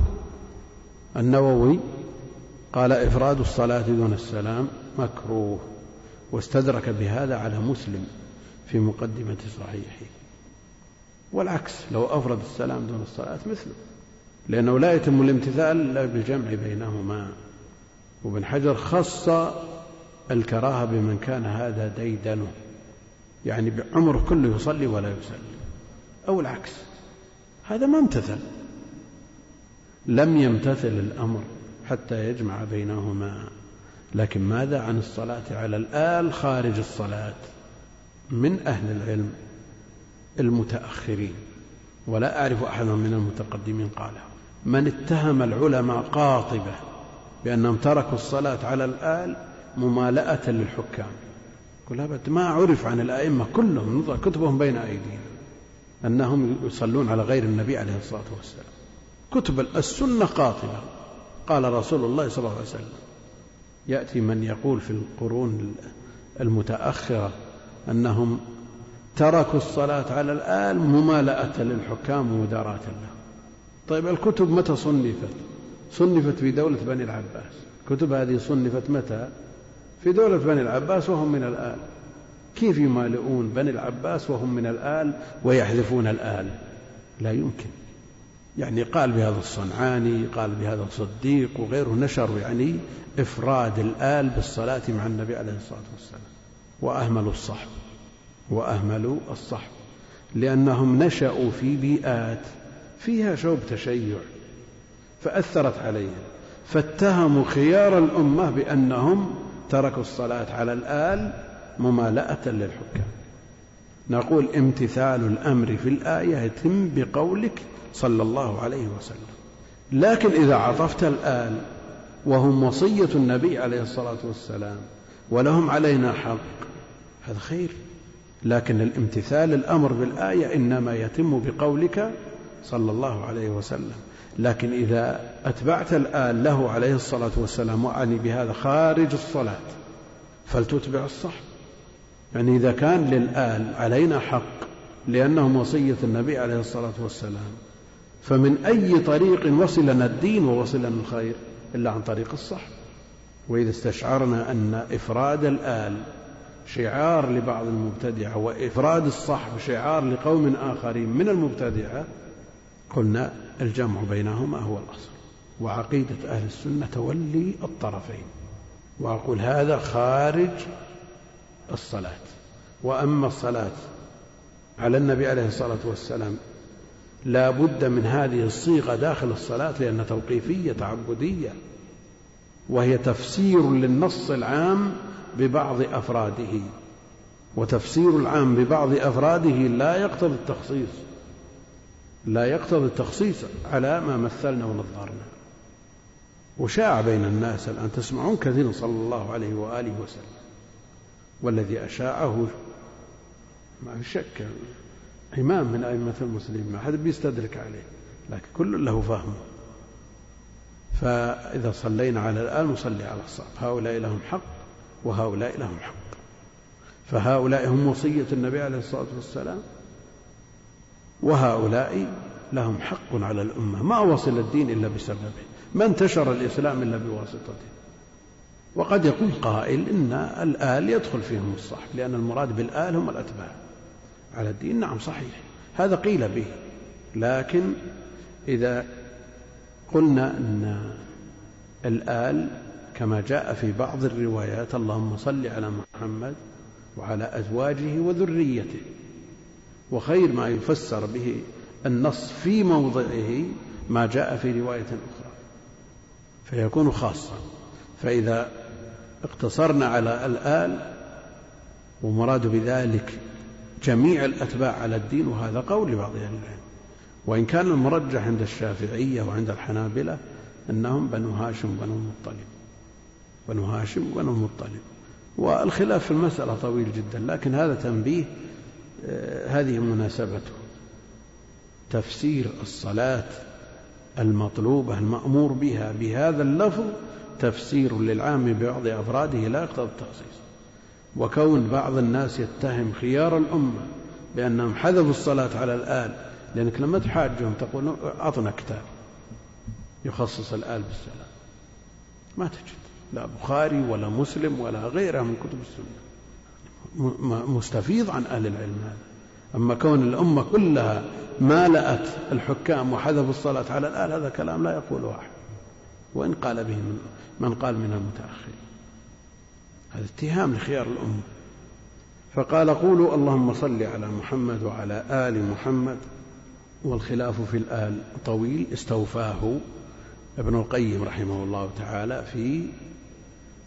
النووي قال إفراد الصلاة دون السلام مكروه واستدرك بهذا على مسلم في مقدمة صحيحه. والعكس لو أفرد السلام دون الصلاة مثله لأنه لا يتم الامتثال إلا بالجمع بينهما. وابن حجر خص الكراهة بمن كان هذا ديدنه. يعني بعمره كله يصلي ولا يسلم. أو العكس. هذا ما امتثل. لم يمتثل الأمر حتى يجمع بينهما. لكن ماذا عن الصلاة على الآل خارج الصلاة؟ من أهل العلم المتأخرين. ولا أعرف أحدا من المتقدمين قاله. من اتهم العلماء قاطبة. بأنهم تركوا الصلاة على الآل ممالأة للحكام. يقول أبد ما عرف عن الأئمة كلهم كتبهم بين أيدينا أنهم يصلون على غير النبي عليه الصلاة والسلام. كتب السنة قاطبة قال رسول الله صلى الله عليه وسلم يأتي من يقول في القرون المتأخرة أنهم تركوا الصلاة على الآل ممالأة للحكام ومداراة له طيب الكتب متى صنفت؟ صنفت في دولة بني العباس. الكتب هذه صنفت متى؟ في دولة بني العباس وهم من الآل. كيف يمالئون بني العباس وهم من الآل ويحذفون الآل؟ لا يمكن. يعني قال بهذا الصنعاني قال بهذا الصديق وغيره نشروا يعني إفراد الآل بالصلاة مع النبي عليه الصلاة والسلام. وأهملوا الصحب. وأهملوا الصحب. لأنهم نشأوا في بيئات فيها شوب تشيع. فأثرت عليهم. فاتهموا خيار الأمة بأنهم تركوا الصلاة على الآل ممالأة للحكام. نقول امتثال الأمر في الآية يتم بقولك صلى الله عليه وسلم. لكن إذا عطفت الآل وهم وصية النبي عليه الصلاة والسلام ولهم علينا حق هذا خير. لكن الامتثال الأمر بالآية إنما يتم بقولك صلى الله عليه وسلم. لكن إذا أتبعت الآل له عليه الصلاة والسلام وأعني بهذا خارج الصلاة فلتتبع الصح. يعني إذا كان للآل علينا حق لأنهم وصية النبي عليه الصلاة والسلام فمن أي طريق وصلنا الدين ووصلنا الخير إلا عن طريق الصح. وإذا استشعرنا أن إفراد الآل شعار لبعض المبتدعة وإفراد الصحب شعار لقوم آخرين من المبتدعة قلنا الجمع بينهما هو الأصل. وعقيدة أهل السنة تولي الطرفين. وأقول هذا خارج الصلاة. وأما الصلاة على النبي عليه الصلاة والسلام لا بد من هذه الصيغة داخل الصلاة لأنها توقيفية تعبدية. وهي تفسير للنص العام ببعض أفراده. وتفسير العام ببعض أفراده لا يقتضي التخصيص. لا يقتضي التخصيص على ما مثلنا ونظرنا. وشاع بين الناس الآن تسمعون كثيرا صلى الله عليه وآله وسلم. والذي أشاعه ما في شك إمام من أئمة المسلمين ما حد بيستدرك عليه لكن كل له فهم. فإذا صلينا على الآل نصلي على الصعب هؤلاء لهم حق وهؤلاء لهم حق. فهؤلاء هم وصية النبي عليه الصلاة والسلام. وهؤلاء لهم حق على الأمة. ما وصل الدين إلا بسببه. ما انتشر الإسلام إلا بواسطته. وقد يقول قائل إن الآل يدخل فيهم الصح لأن المراد بالآل هم الأتباع على الدين. نعم صحيح. هذا قيل به. لكن إذا قلنا أن الآل كما جاء في بعض الروايات اللهم صل على محمد وعلى أزواجه وذريته. وخير ما يفسر به النص في موضعه ما جاء في رواية أخرى فيكون خاصا. فإذا اقتصرنا على الآل ومراد بذلك جميع الأتباع على الدين وهذا قول لبعض أهل العلم. وإن كان المرجح عند الشافعية وعند الحنابلة أنهم بنو هاشم وبنو المطلب. بنو هاشم وبنو المطلب. والخلاف في المسألة طويل جدا لكن هذا تنبيه هذه مناسبته. تفسير الصلاة المطلوبة المأمور بها بهذا اللفظ تفسير للعام ببعض أفراده لا يقتضي التخصيص. وكون بعض الناس يتهم خيار الأمة بأنهم حذفوا الصلاة على الآل لأنك لما تحاجهم تقول أعطنا كتاب يخصص الآل بالسلام ما تجد. لا بخاري ولا مسلم ولا غيرها من كتب السنة. مستفيض عن أهل العلم هذا. أما كون الأمة كلها مالأت الحكام وحذفوا الصلاة على الآل هذا كلام لا يقوله أحد وإن قال به من, من قال من المتأخرين هذا اتهام لخيار الأمة. فقال قولوا اللهم صل على محمد وعلى آل محمد. والخلاف في الآل طويل استوفاه ابن القيم رحمه الله تعالى في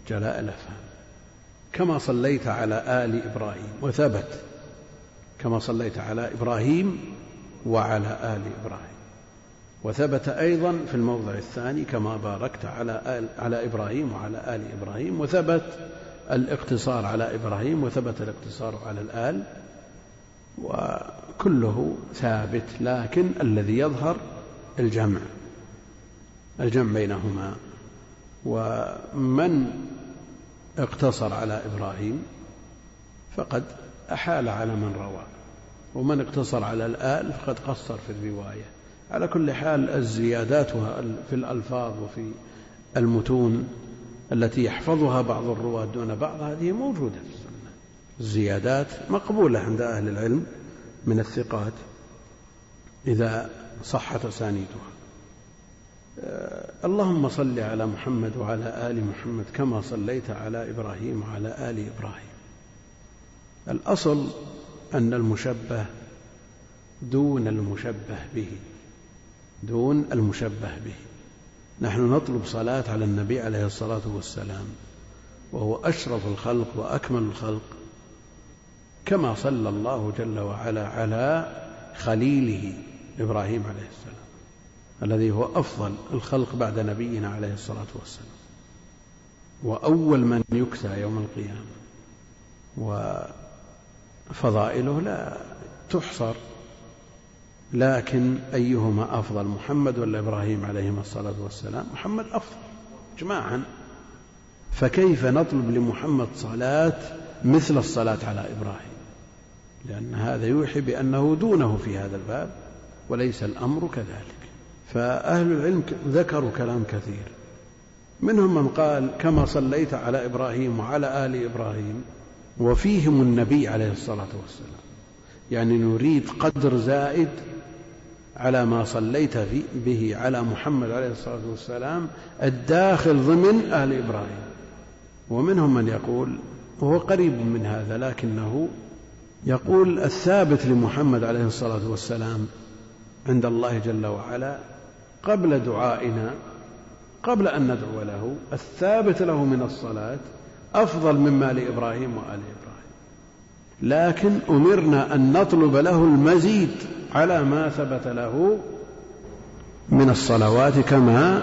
جلاء الأفهام. كما صليت على آل إبراهيم وثبت كما صليت على إبراهيم وعلى آل إبراهيم. وثبت أيضا في الموضع الثاني كما باركت على آل على إبراهيم وعلى آل إبراهيم وثبت الاقتصار على إبراهيم وثبت الاقتصار على الآل وكله ثابت لكن الذي يظهر الجمع الجمع بينهما. ومن اقتصر على إبراهيم فقد أحال على من روى ومن اقتصر على الآل فقد قصر في الرواية. على كل حال الزيادات في الألفاظ وفي المتون التي يحفظها بعض الرواة دون بعض هذه موجودة في السنة. الزيادات مقبولة عند أهل العلم من الثقات إذا صحت أسانيدها. اللهم صل على محمد وعلى آل محمد كما صليت على إبراهيم وعلى آل إبراهيم. الأصل أن المشبه دون المشبه به دون المشبه به. نحن نطلب صلاة على النبي عليه الصلاة والسلام وهو أشرف الخلق وأكمل الخلق كما صلى الله جل وعلا على خليله إبراهيم عليه السلام. الذي هو أفضل الخلق بعد نبينا عليه الصلاة والسلام. وأول من يكسى يوم القيامة. وفضائله لا تحصر. لكن أيهما أفضل؟ محمد ولا إبراهيم عليهما الصلاة والسلام؟ محمد أفضل إجماعا. فكيف نطلب لمحمد صلاة مثل الصلاة على إبراهيم؟ لأن هذا يوحي بأنه دونه في هذا الباب وليس الأمر كذلك. فأهل العلم ذكروا كلام كثير. منهم من قال كما صليت على إبراهيم وعلى آل إبراهيم وفيهم النبي عليه الصلاة والسلام. يعني نريد قدر زائد على ما صليت به على محمد عليه الصلاة والسلام الداخل ضمن أهل إبراهيم. ومنهم من يقول وهو قريب من هذا لكنه يقول الثابت لمحمد عليه الصلاة والسلام عند الله جل وعلا قبل دعائنا قبل أن ندعو له الثابت له من الصلاة أفضل مما لإبراهيم وآل إبراهيم. لكن أمرنا أن نطلب له المزيد على ما ثبت له من الصلوات كما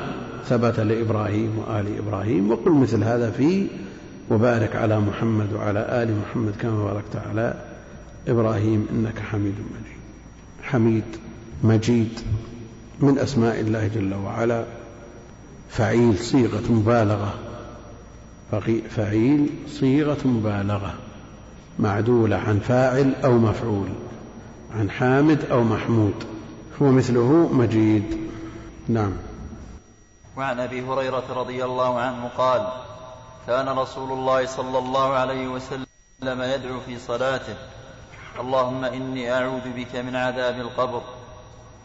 ثبت لإبراهيم وآل إبراهيم. وقل مثل هذا في وبارك على محمد وعلى آل محمد كما باركت على إبراهيم إنك حميد مجيد. حميد مجيد. من أسماء الله جل وعلا. فعيل صيغة مبالغة. فعيل صيغة مبالغة. معدولة عن فاعل أو مفعول. عن حامد أو محمود. هو مثله مجيد. نعم. وعن أبي هريرة رضي الله عنه قال كان رسول الله صلى الله عليه وسلم يدعو في صلاته. اللهم إني أعوذ بك من عذاب القبر.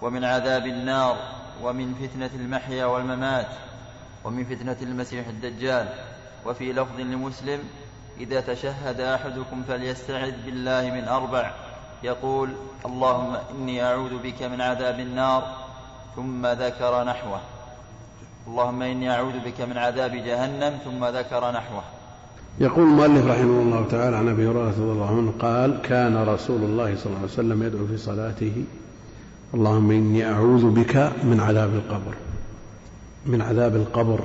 ومن عذاب النار ومن فتنة المحيا والممات ومن فتنة المسيح الدجال. وفي لفظ لمسلم إذا تشهد أحدكم فليستعذ بالله من أربع. يقول اللهم إني أعوذ بك من عذاب النار ثم ذكر نحوه. اللهم إني أعوذ بك من عذاب جهنم ثم ذكر نحوه. يقول المؤلف رحمه الله تعالى عن أبي هريرة رضي الله عنه قال كان رسول الله صلى الله عليه وسلم يدعو في صلاته اللهم إني أعوذ بك من عذاب القبر. من عذاب القبر.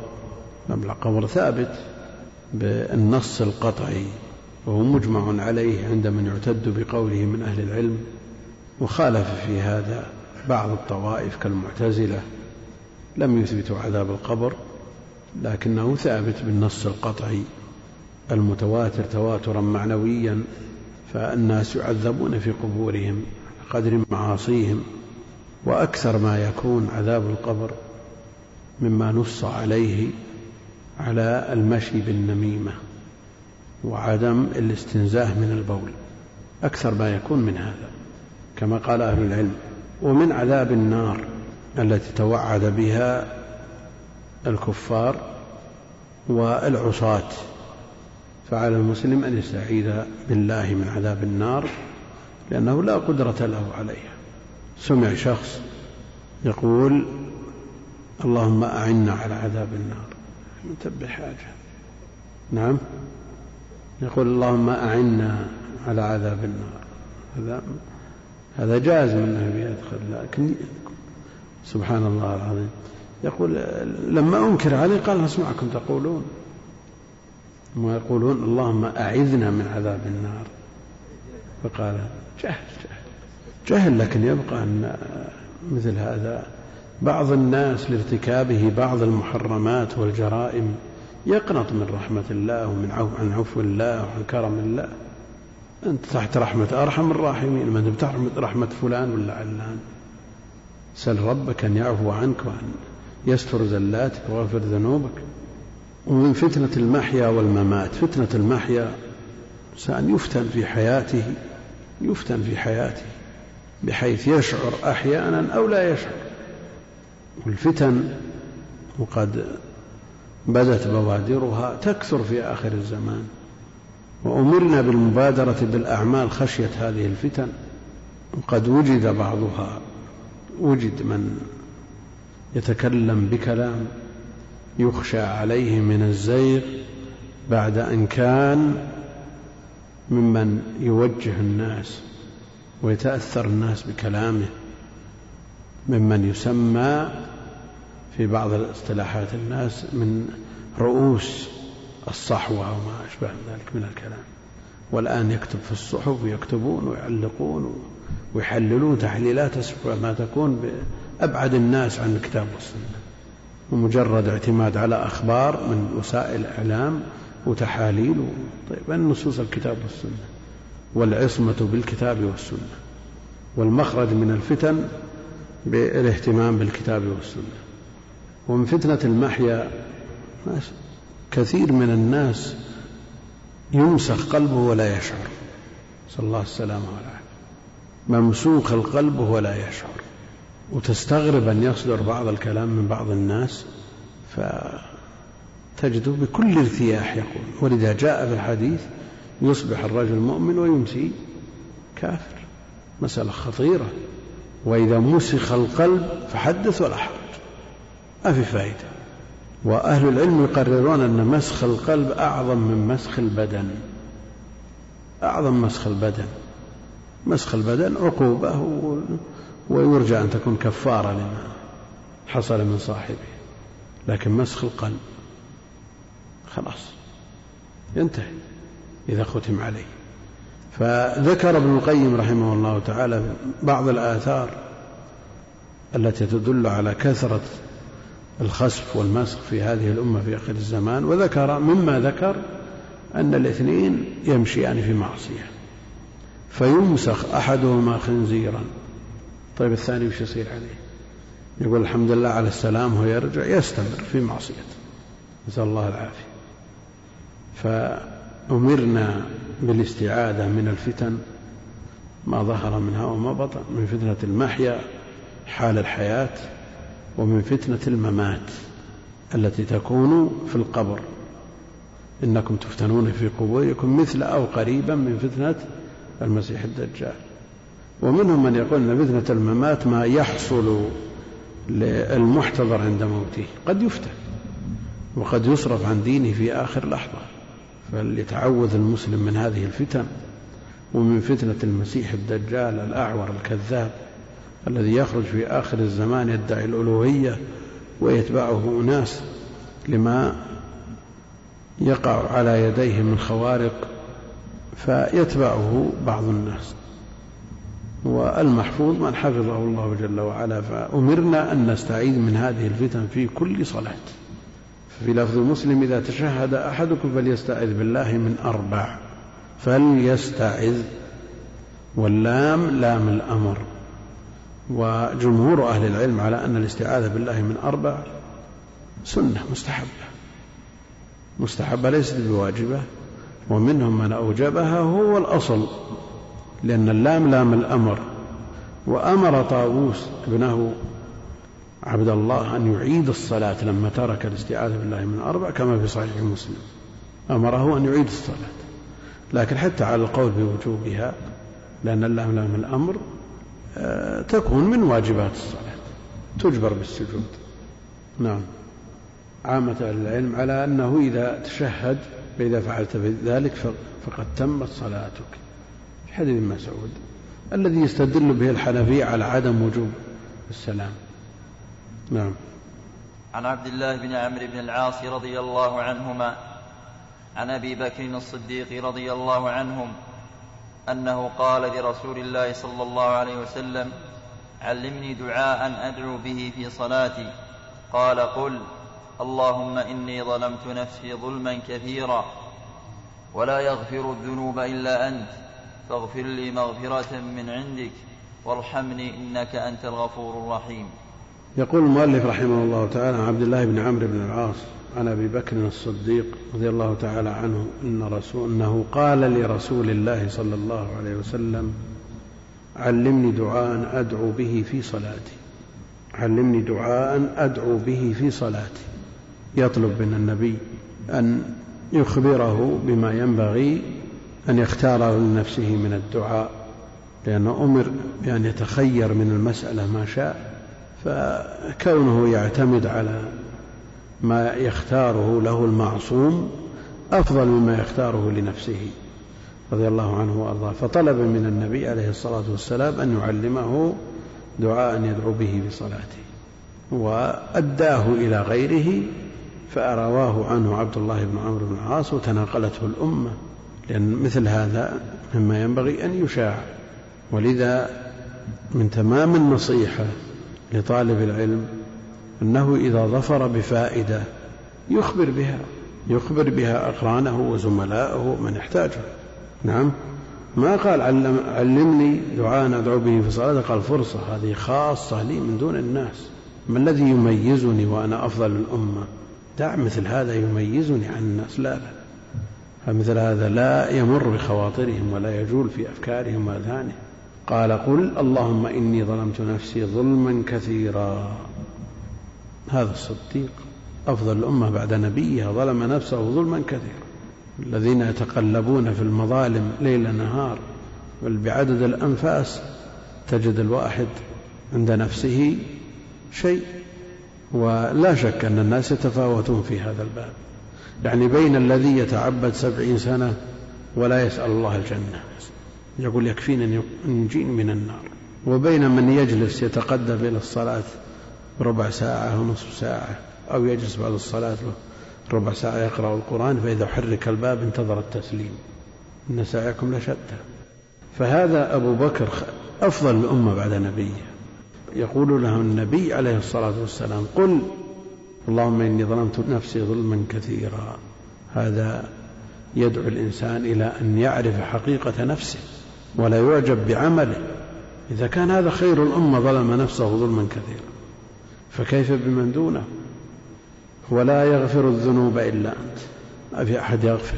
القبر ثابت بالنص القطعي وهو مجمع عليه عند من يعتد بقوله من أهل العلم وخالف في هذا بعض الطوائف كالمعتزلة. لم يثبتوا عذاب القبر لكنه ثابت بالنص القطعي. المتواتر تواترا معنويا فالناس يعذبون في قبورهم قدر معاصيهم. وأكثر ما يكون عذاب القبر مما نص عليه على المشي بالنميمة وعدم الاستنزاه من البول. أكثر ما يكون من هذا كما قال أهل العلم ومن عذاب النار التي توعد بها الكفار والعصاة. فعلى المسلم أن يستعيذ بالله من عذاب النار لأنه لا قدرة له عليها. سمع شخص يقول اللهم أعنا على عذاب النار. منتبه حاجة. نعم. يقول اللهم أعنا على عذاب النار. هذا هذا جاز منه يدخل لكن سبحان الله العظيم. يقول لما أنكر عليه قال أسمعكم تقولون. ما يقولون اللهم أعذنا من عذاب النار. فقال جهل جهل جهل لكن يبقى أن مثل هذا بعض الناس لارتكابه بعض المحرمات والجرائم يقنط من رحمة الله ومن عفو عن عفو الله وعن كرم الله. أنت تحت رحمة أرحم الراحمين ما أنت تحت رحمة فلان ولا علان. سل ربك أن يعفو عنك وأن يستر زلاتك ويغفر ذنوبك. ومن فتنة المحيا والممات فتنة المحيا إنسان يفتن في حياته يفتن في حياته. بحيث يشعر أحيانا أو لا يشعر. والفتن وقد بدت بوادرها تكثر في آخر الزمان وأمرنا بالمبادرة بالأعمال خشية هذه الفتن وقد وجد بعضها وجد من يتكلم بكلام يخشى عليه من الزيغ بعد أن كان ممن يوجه الناس. ويتأثر الناس بكلامه ممن يسمى في بعض الاصطلاحات الناس من رؤوس الصحوة أو ما أشبه ذلك من الكلام. والآن يكتب في الصحف ويكتبون ويعلقون ويحللون تحليلات ما تكون بأبعد الناس عن الكتاب والسنة ومجرد اعتماد على أخبار من وسائل الإعلام وتحاليل طيب النصوص الكتاب والسنة. والعصمة بالكتاب والسنة والمخرج من الفتن بالاهتمام بالكتاب والسنة. ومن فتنة المحيا كثير من الناس يمسخ قلبه ولا يشعر. صلى الله السلامة والعافية ممسوخ القلب ولا يشعر. وتستغرب أن يصدر بعض الكلام من بعض الناس فتجده بكل ارتياح يقول. ولذا جاء في الحديث يصبح الرجل مؤمن ويمسي كافر. مسألة خطيرة. وإذا مسخ القلب فحدث ولا حرج. ما في فائدة وأهل العلم يقررون أن مسخ القلب أعظم من مسخ البدن. أعظم مسخ البدن. مسخ البدن عقوبة ويرجى أن تكون كفارة لما حصل من صاحبه. لكن مسخ القلب. خلاص. ينتهي. إذا ختم عليه. فذكر ابن القيم رحمه الله تعالى بعض الآثار التي تدل على كثرة الخسف والمسخ في هذه الأمة في آخر الزمان وذكر مما ذكر أن الاثنين يمشيان في معصية فيمسخ أحدهما خنزيرا. طيب الثاني وش يصير عليه؟ يقول الحمد لله على السلام وهو يرجع يستمر في معصيته. نسأل الله العافية. فأمرنا بالاستعاذة من الفتن ما ظهر منها وما بطن من فتنة المحيا حال الحياة ومن فتنة الممات التي تكون في القبر. إنكم تفتنون في قبوركم مثل أو قريبا من فتنة المسيح الدجال. ومنهم من يقول أن فتنة الممات ما يحصل للمحتضر عند موته. قد يفتن وقد يصرف عن دينه في آخر لحظة. فليتعوذ المسلم من هذه الفتن ومن فتنة المسيح الدجال الأعور الكذاب الذي يخرج في آخر الزمان يدعي الألوهية ويتبعه أناس لما يقع على يديه من خوارق فيتبعه بعض الناس. والمحفوظ من حفظه الله جل وعلا فأمرنا أن نستعيذ من هذه الفتن في كل صلاة. في لفظ مسلم إذا تشهد أحدكم فليستعذ بالله من أربع. فليستعذ واللام لام الأمر. وجمهور أهل العلم على أن الاستعاذة بالله من أربع سنة مستحبة. مستحبة ليست بواجبة ومنهم من أوجبها هو الأصل لأن اللام لام الأمر. وأمر طاووس ابنه عبد الله أن يعيد الصلاة لما ترك الاستعاذة بالله من أربع كما في صحيح مسلم. أمره أن يعيد الصلاة. لكن حتى على القول بوجوبها لأن اللام لام الأمر آه، تكون من واجبات الصلاة. تجبر بالسجود. نعم. عامة العلم على أنه إذا تشهد فإذا فعلت ذلك فقد تمت صلاتك. في حديث مسعود الذي يستدل به الحنفية على عدم وجوب السلام. نعم. عن عبد الله بن عمرو بن العاص رضي الله عنهما عن أبي بكر الصديق رضي الله عنهم أنه قال لرسول الله صلى الله عليه وسلم علمني دعاء أدعو به في صلاتي. قال قل اللهم إني ظلمت نفسي ظلما كثيرا ولا يغفر الذنوب إلا أنت فاغفر لي مغفرة من عندك وارحمني إنك أنت الغفور الرحيم. يقول المؤلف رحمه الله تعالى عن عبد الله بن عمرو بن العاص عن أبي بكر الصديق رضي الله تعالى عنه إن رسول إنه قال لرسول الله صلى الله عليه وسلم علمني دعاء أدعو به في صلاتي. علمني دعاء أدعو به في صلاتي. يطلب من النبي أن يخبره بما ينبغي أن يختار لنفسه من الدعاء لأنه أمر بأن يتخير من المسألة ما شاء. فكونه يعتمد على ما يختاره له المعصوم أفضل مما يختاره لنفسه رضي الله عنه وأرضاه. فطلب من النبي عليه الصلاة والسلام أن يعلمه دعاء يدعو به في صلاته وأداه إلى غيره فأرواه عنه عبد الله بن عمرو بن العاص وتناقلته الأمة لأن مثل هذا مما ينبغي أن يشاع. ولذا من تمام النصيحة لطالب العلم أنه إذا ظفر بفائدة يخبر بها يخبر بها أقرانه وزملاءه من يحتاجه. نعم. ما قال علم علمني دعاء أدعو به في الصلاة قال فرصة هذه خاصة لي من دون الناس. ما الذي يميزني وأنا أفضل الأمة؟ دع مثل هذا يميزني عن الناس. لا لا. فمثل هذا لا يمر بخواطرهم ولا يجول في أفكارهم وأذهانهم. قال قل اللهم إني ظلمت نفسي ظلما كثيرا. هذا الصديق أفضل الأمة بعد نبيها ظلم نفسه ظلما كثيرا. الذين يتقلبون في المظالم ليل نهار بل بعدد الأنفاس تجد الواحد عند نفسه شيء ولا شك أن الناس يتفاوتون في هذا الباب. يعني بين الذي يتعبد سبعين سنة ولا يسأل الله الجنة. يقول يكفيني أن ينجيني من النار. وبين من يجلس يتقدم إلى الصلاة ربع ساعة ونصف ساعة أو يجلس بعد الصلاة ربع ساعة يقرأ القرآن فإذا حرك الباب انتظر التسليم. إن سعيكم لشتى. فهذا أبو بكر أفضل الأمة بعد نبيه. يقول له النبي عليه الصلاة والسلام قل اللهم إني ظلمت نفسي ظلما كثيرا. هذا يدعو الإنسان إلى أن يعرف حقيقة نفسه. ولا يعجب بعمله. إذا كان هذا خير الأمة ظلم نفسه ظلما كثيرا. فكيف بمن دونه؟ ولا يغفر الذنوب إلا أنت. ما في أحد يغفر؟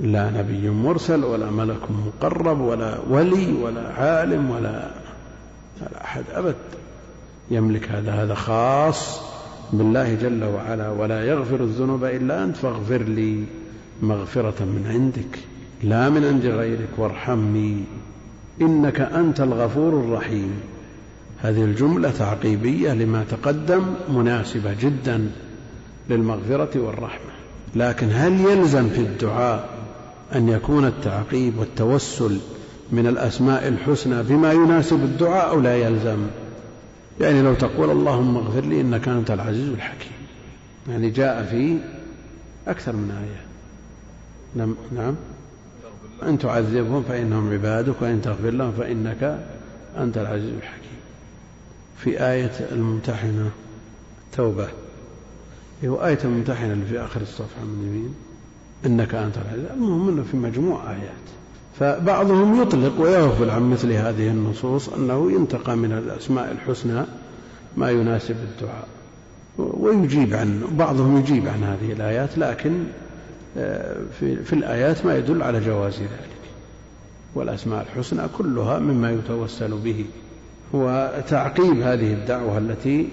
لا نبي مرسل ولا ملك مقرب ولا ولي ولا عالم ولا لا أحد أبد. يملك هذا هذا خاص بالله جل وعلا. ولا يغفر الذنوب إلا أنت. فاغفر لي مغفرة من عندك. لا من عند غيرك وارحمني إنك أنت الغفور الرحيم. هذه الجملة تعقيبية لما تقدم مناسبة جدا للمغفرة والرحمة. لكن هل يلزم في الدعاء أن يكون التعقيب والتوسل من الأسماء الحسنى بما يناسب الدعاء أو لا يلزم؟ يعني لو تقول اللهم اغفر لي إنك أنت العزيز الحكيم. يعني جاء في أكثر من آية. نعم, أن تعذبهم فإنهم عبادك وإن تغفر لهم فإنك أنت العزيز الحكيم. في آية الممتحنة توبة. هو آية الممتحنة اللي في آخر الصفحة من يمين. إنك أنت العزيز. المهم أنه في مجموع آيات. فبعضهم يطلق ويغفل عن مثل هذه النصوص أنه ينتقى من الأسماء الحسنى ما يناسب الدعاء. ويجيب عن بعضهم يجيب عن هذه الآيات لكن في, في الآيات ما يدل على جواز ذلك. والأسماء الحسنى كلها مما يتوسل به. وتعقيب هذه الدعوة التي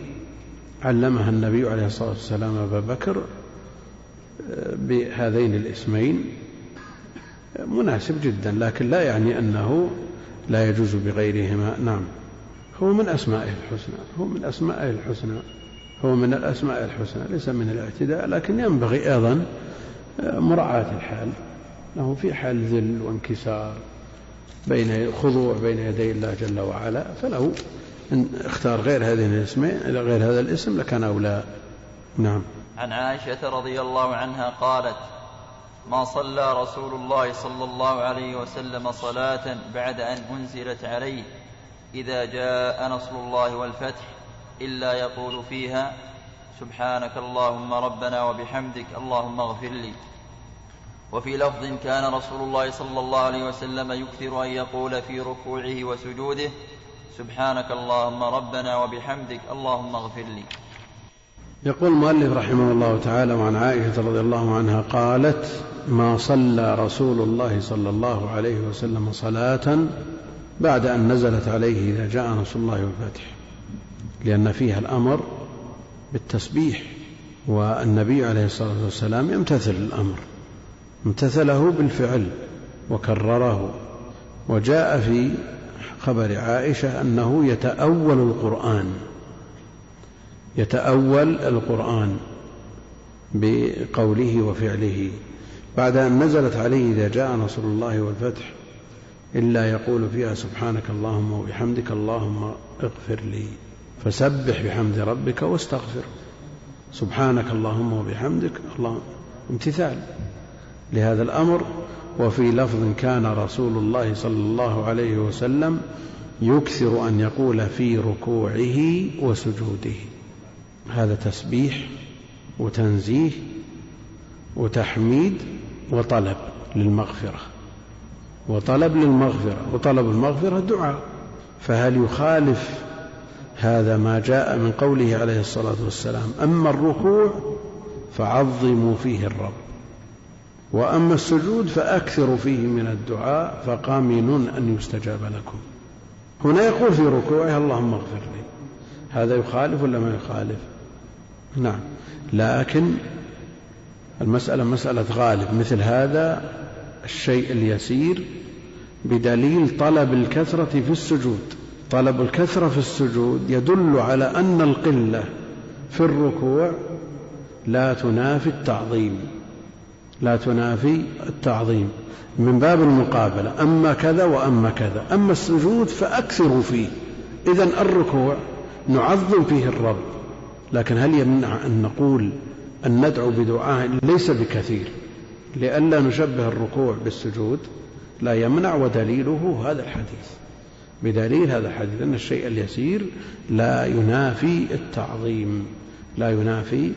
علمها النبي عليه الصلاة والسلام أبا بكر بهذين الاسمين مناسب جدا لكن لا يعني أنه لا يجوز بغيرهما. نعم. هو من أسمائه الحسنى هو من أسمائه الحسنى هو من الأسماء الحسنى ليس من الاعتداء لكن ينبغي أيضا مراعاة الحال له في حال ذل وانكسار بين خضوع بين يدي الله جل وعلا فله إن اختار غير هذين الاسمين غير هذا الاسم لكان أولى. نعم. عن عائشة رضي الله عنها قالت ما صلى رسول الله صلى الله عليه وسلم صلاة بعد أن أنزلت عليه إذا جاء نصر الله والفتح إلا يقول فيها سبحانك اللهم ربنا وبحمدك اللهم اغفر لي. وفي لفظ كان رسول الله صلى الله عليه وسلم يكثر أن يقول في ركوعه وسجوده سبحانك اللهم ربنا وبحمدك اللهم اغفر لي. يقول المؤلف رحمه الله تعالى وعن عائشة رضي الله عنها قالت ما صلى رسول الله صلى الله عليه وسلم صلاة بعد أن نزلت عليه إذا جاء نصر الله والفتح لأن فيها الأمر بالتسبيح والنبي عليه الصلاة والسلام يمتثل الأمر. امتثله بالفعل وكرره. وجاء في خبر عائشة أنه يتأول القرآن. يتأول القرآن بقوله وفعله. بعد أن نزلت عليه إذا جاء نصر الله والفتح إلا يقول فيها سبحانك اللهم وبحمدك اللهم اغفر لي. فسبح بحمد ربك واستغفر سبحانك اللهم وبحمدك. اللهم امتثال لهذا الأمر. وفي لفظ كان رسول الله صلى الله عليه وسلم يكثر أن يقول في ركوعه وسجوده. هذا تسبيح وتنزيه وتحميد وطلب للمغفرة. وطلب للمغفرة. وطلب المغفرة دعاء. فهل يخالف هذا ما جاء من قوله عليه الصلاة والسلام. أما الركوع فعظموا فيه الرب. وأما السجود فأكثروا فيه من الدعاء فقامنون أن يستجاب لكم. هنا يقول في ركوعه اللهم اغفر لي. هذا يخالف ولا ما يخالف؟ نعم. لكن المسألة مسألة غالب. مثل هذا الشيء اليسير بدليل طلب الكثرة في السجود. طلب الكثرة في السجود يدل على أن القلة في الركوع لا تنافي التعظيم لا تنافي التعظيم من باب المقابلة أما كذا وأما كذا أما السجود فأكثروا فيه. إذا الركوع نعظم فيه الرب لكن هل يمنع أن نقول أن ندعو بدعاء ليس بكثير؟ لئلا نشبه الركوع بالسجود لا يمنع ودليله هذا الحديث. بدليل هذا الحديث أن الشيء اليسير لا ينافي التعظيم لا ينافي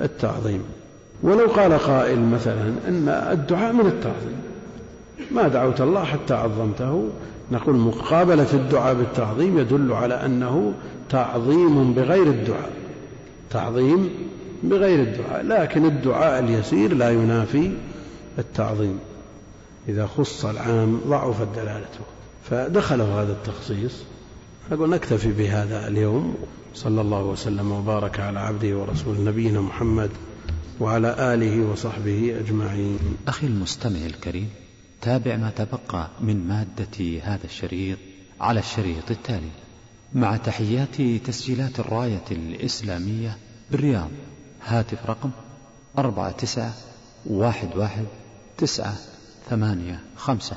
التعظيم. ولو قال قائل مثلا أن الدعاء من التعظيم. ما دعوت الله حتى عظمته؟ نقول مقابلة الدعاء بالتعظيم يدل على أنه تعظيم بغير الدعاء. تعظيم بغير الدعاء. لكن الدعاء اليسير لا ينافي التعظيم. إذا خص العام ضعفت دلالته. فدخله هذا التخصيص. أقول نكتفي بهذا اليوم. صلى الله وسلم وبارك على عبده ورسول نبينا محمد وعلى آله وصحبه أجمعين. أخي المستمع الكريم تابع ما تبقى من مادة هذا الشريط على الشريط التالي. مع تحيات تسجيلات الراية الإسلامية بالرياض هاتف رقم أربعة تسعة واحد واحد تسعة ثمانية خمسة.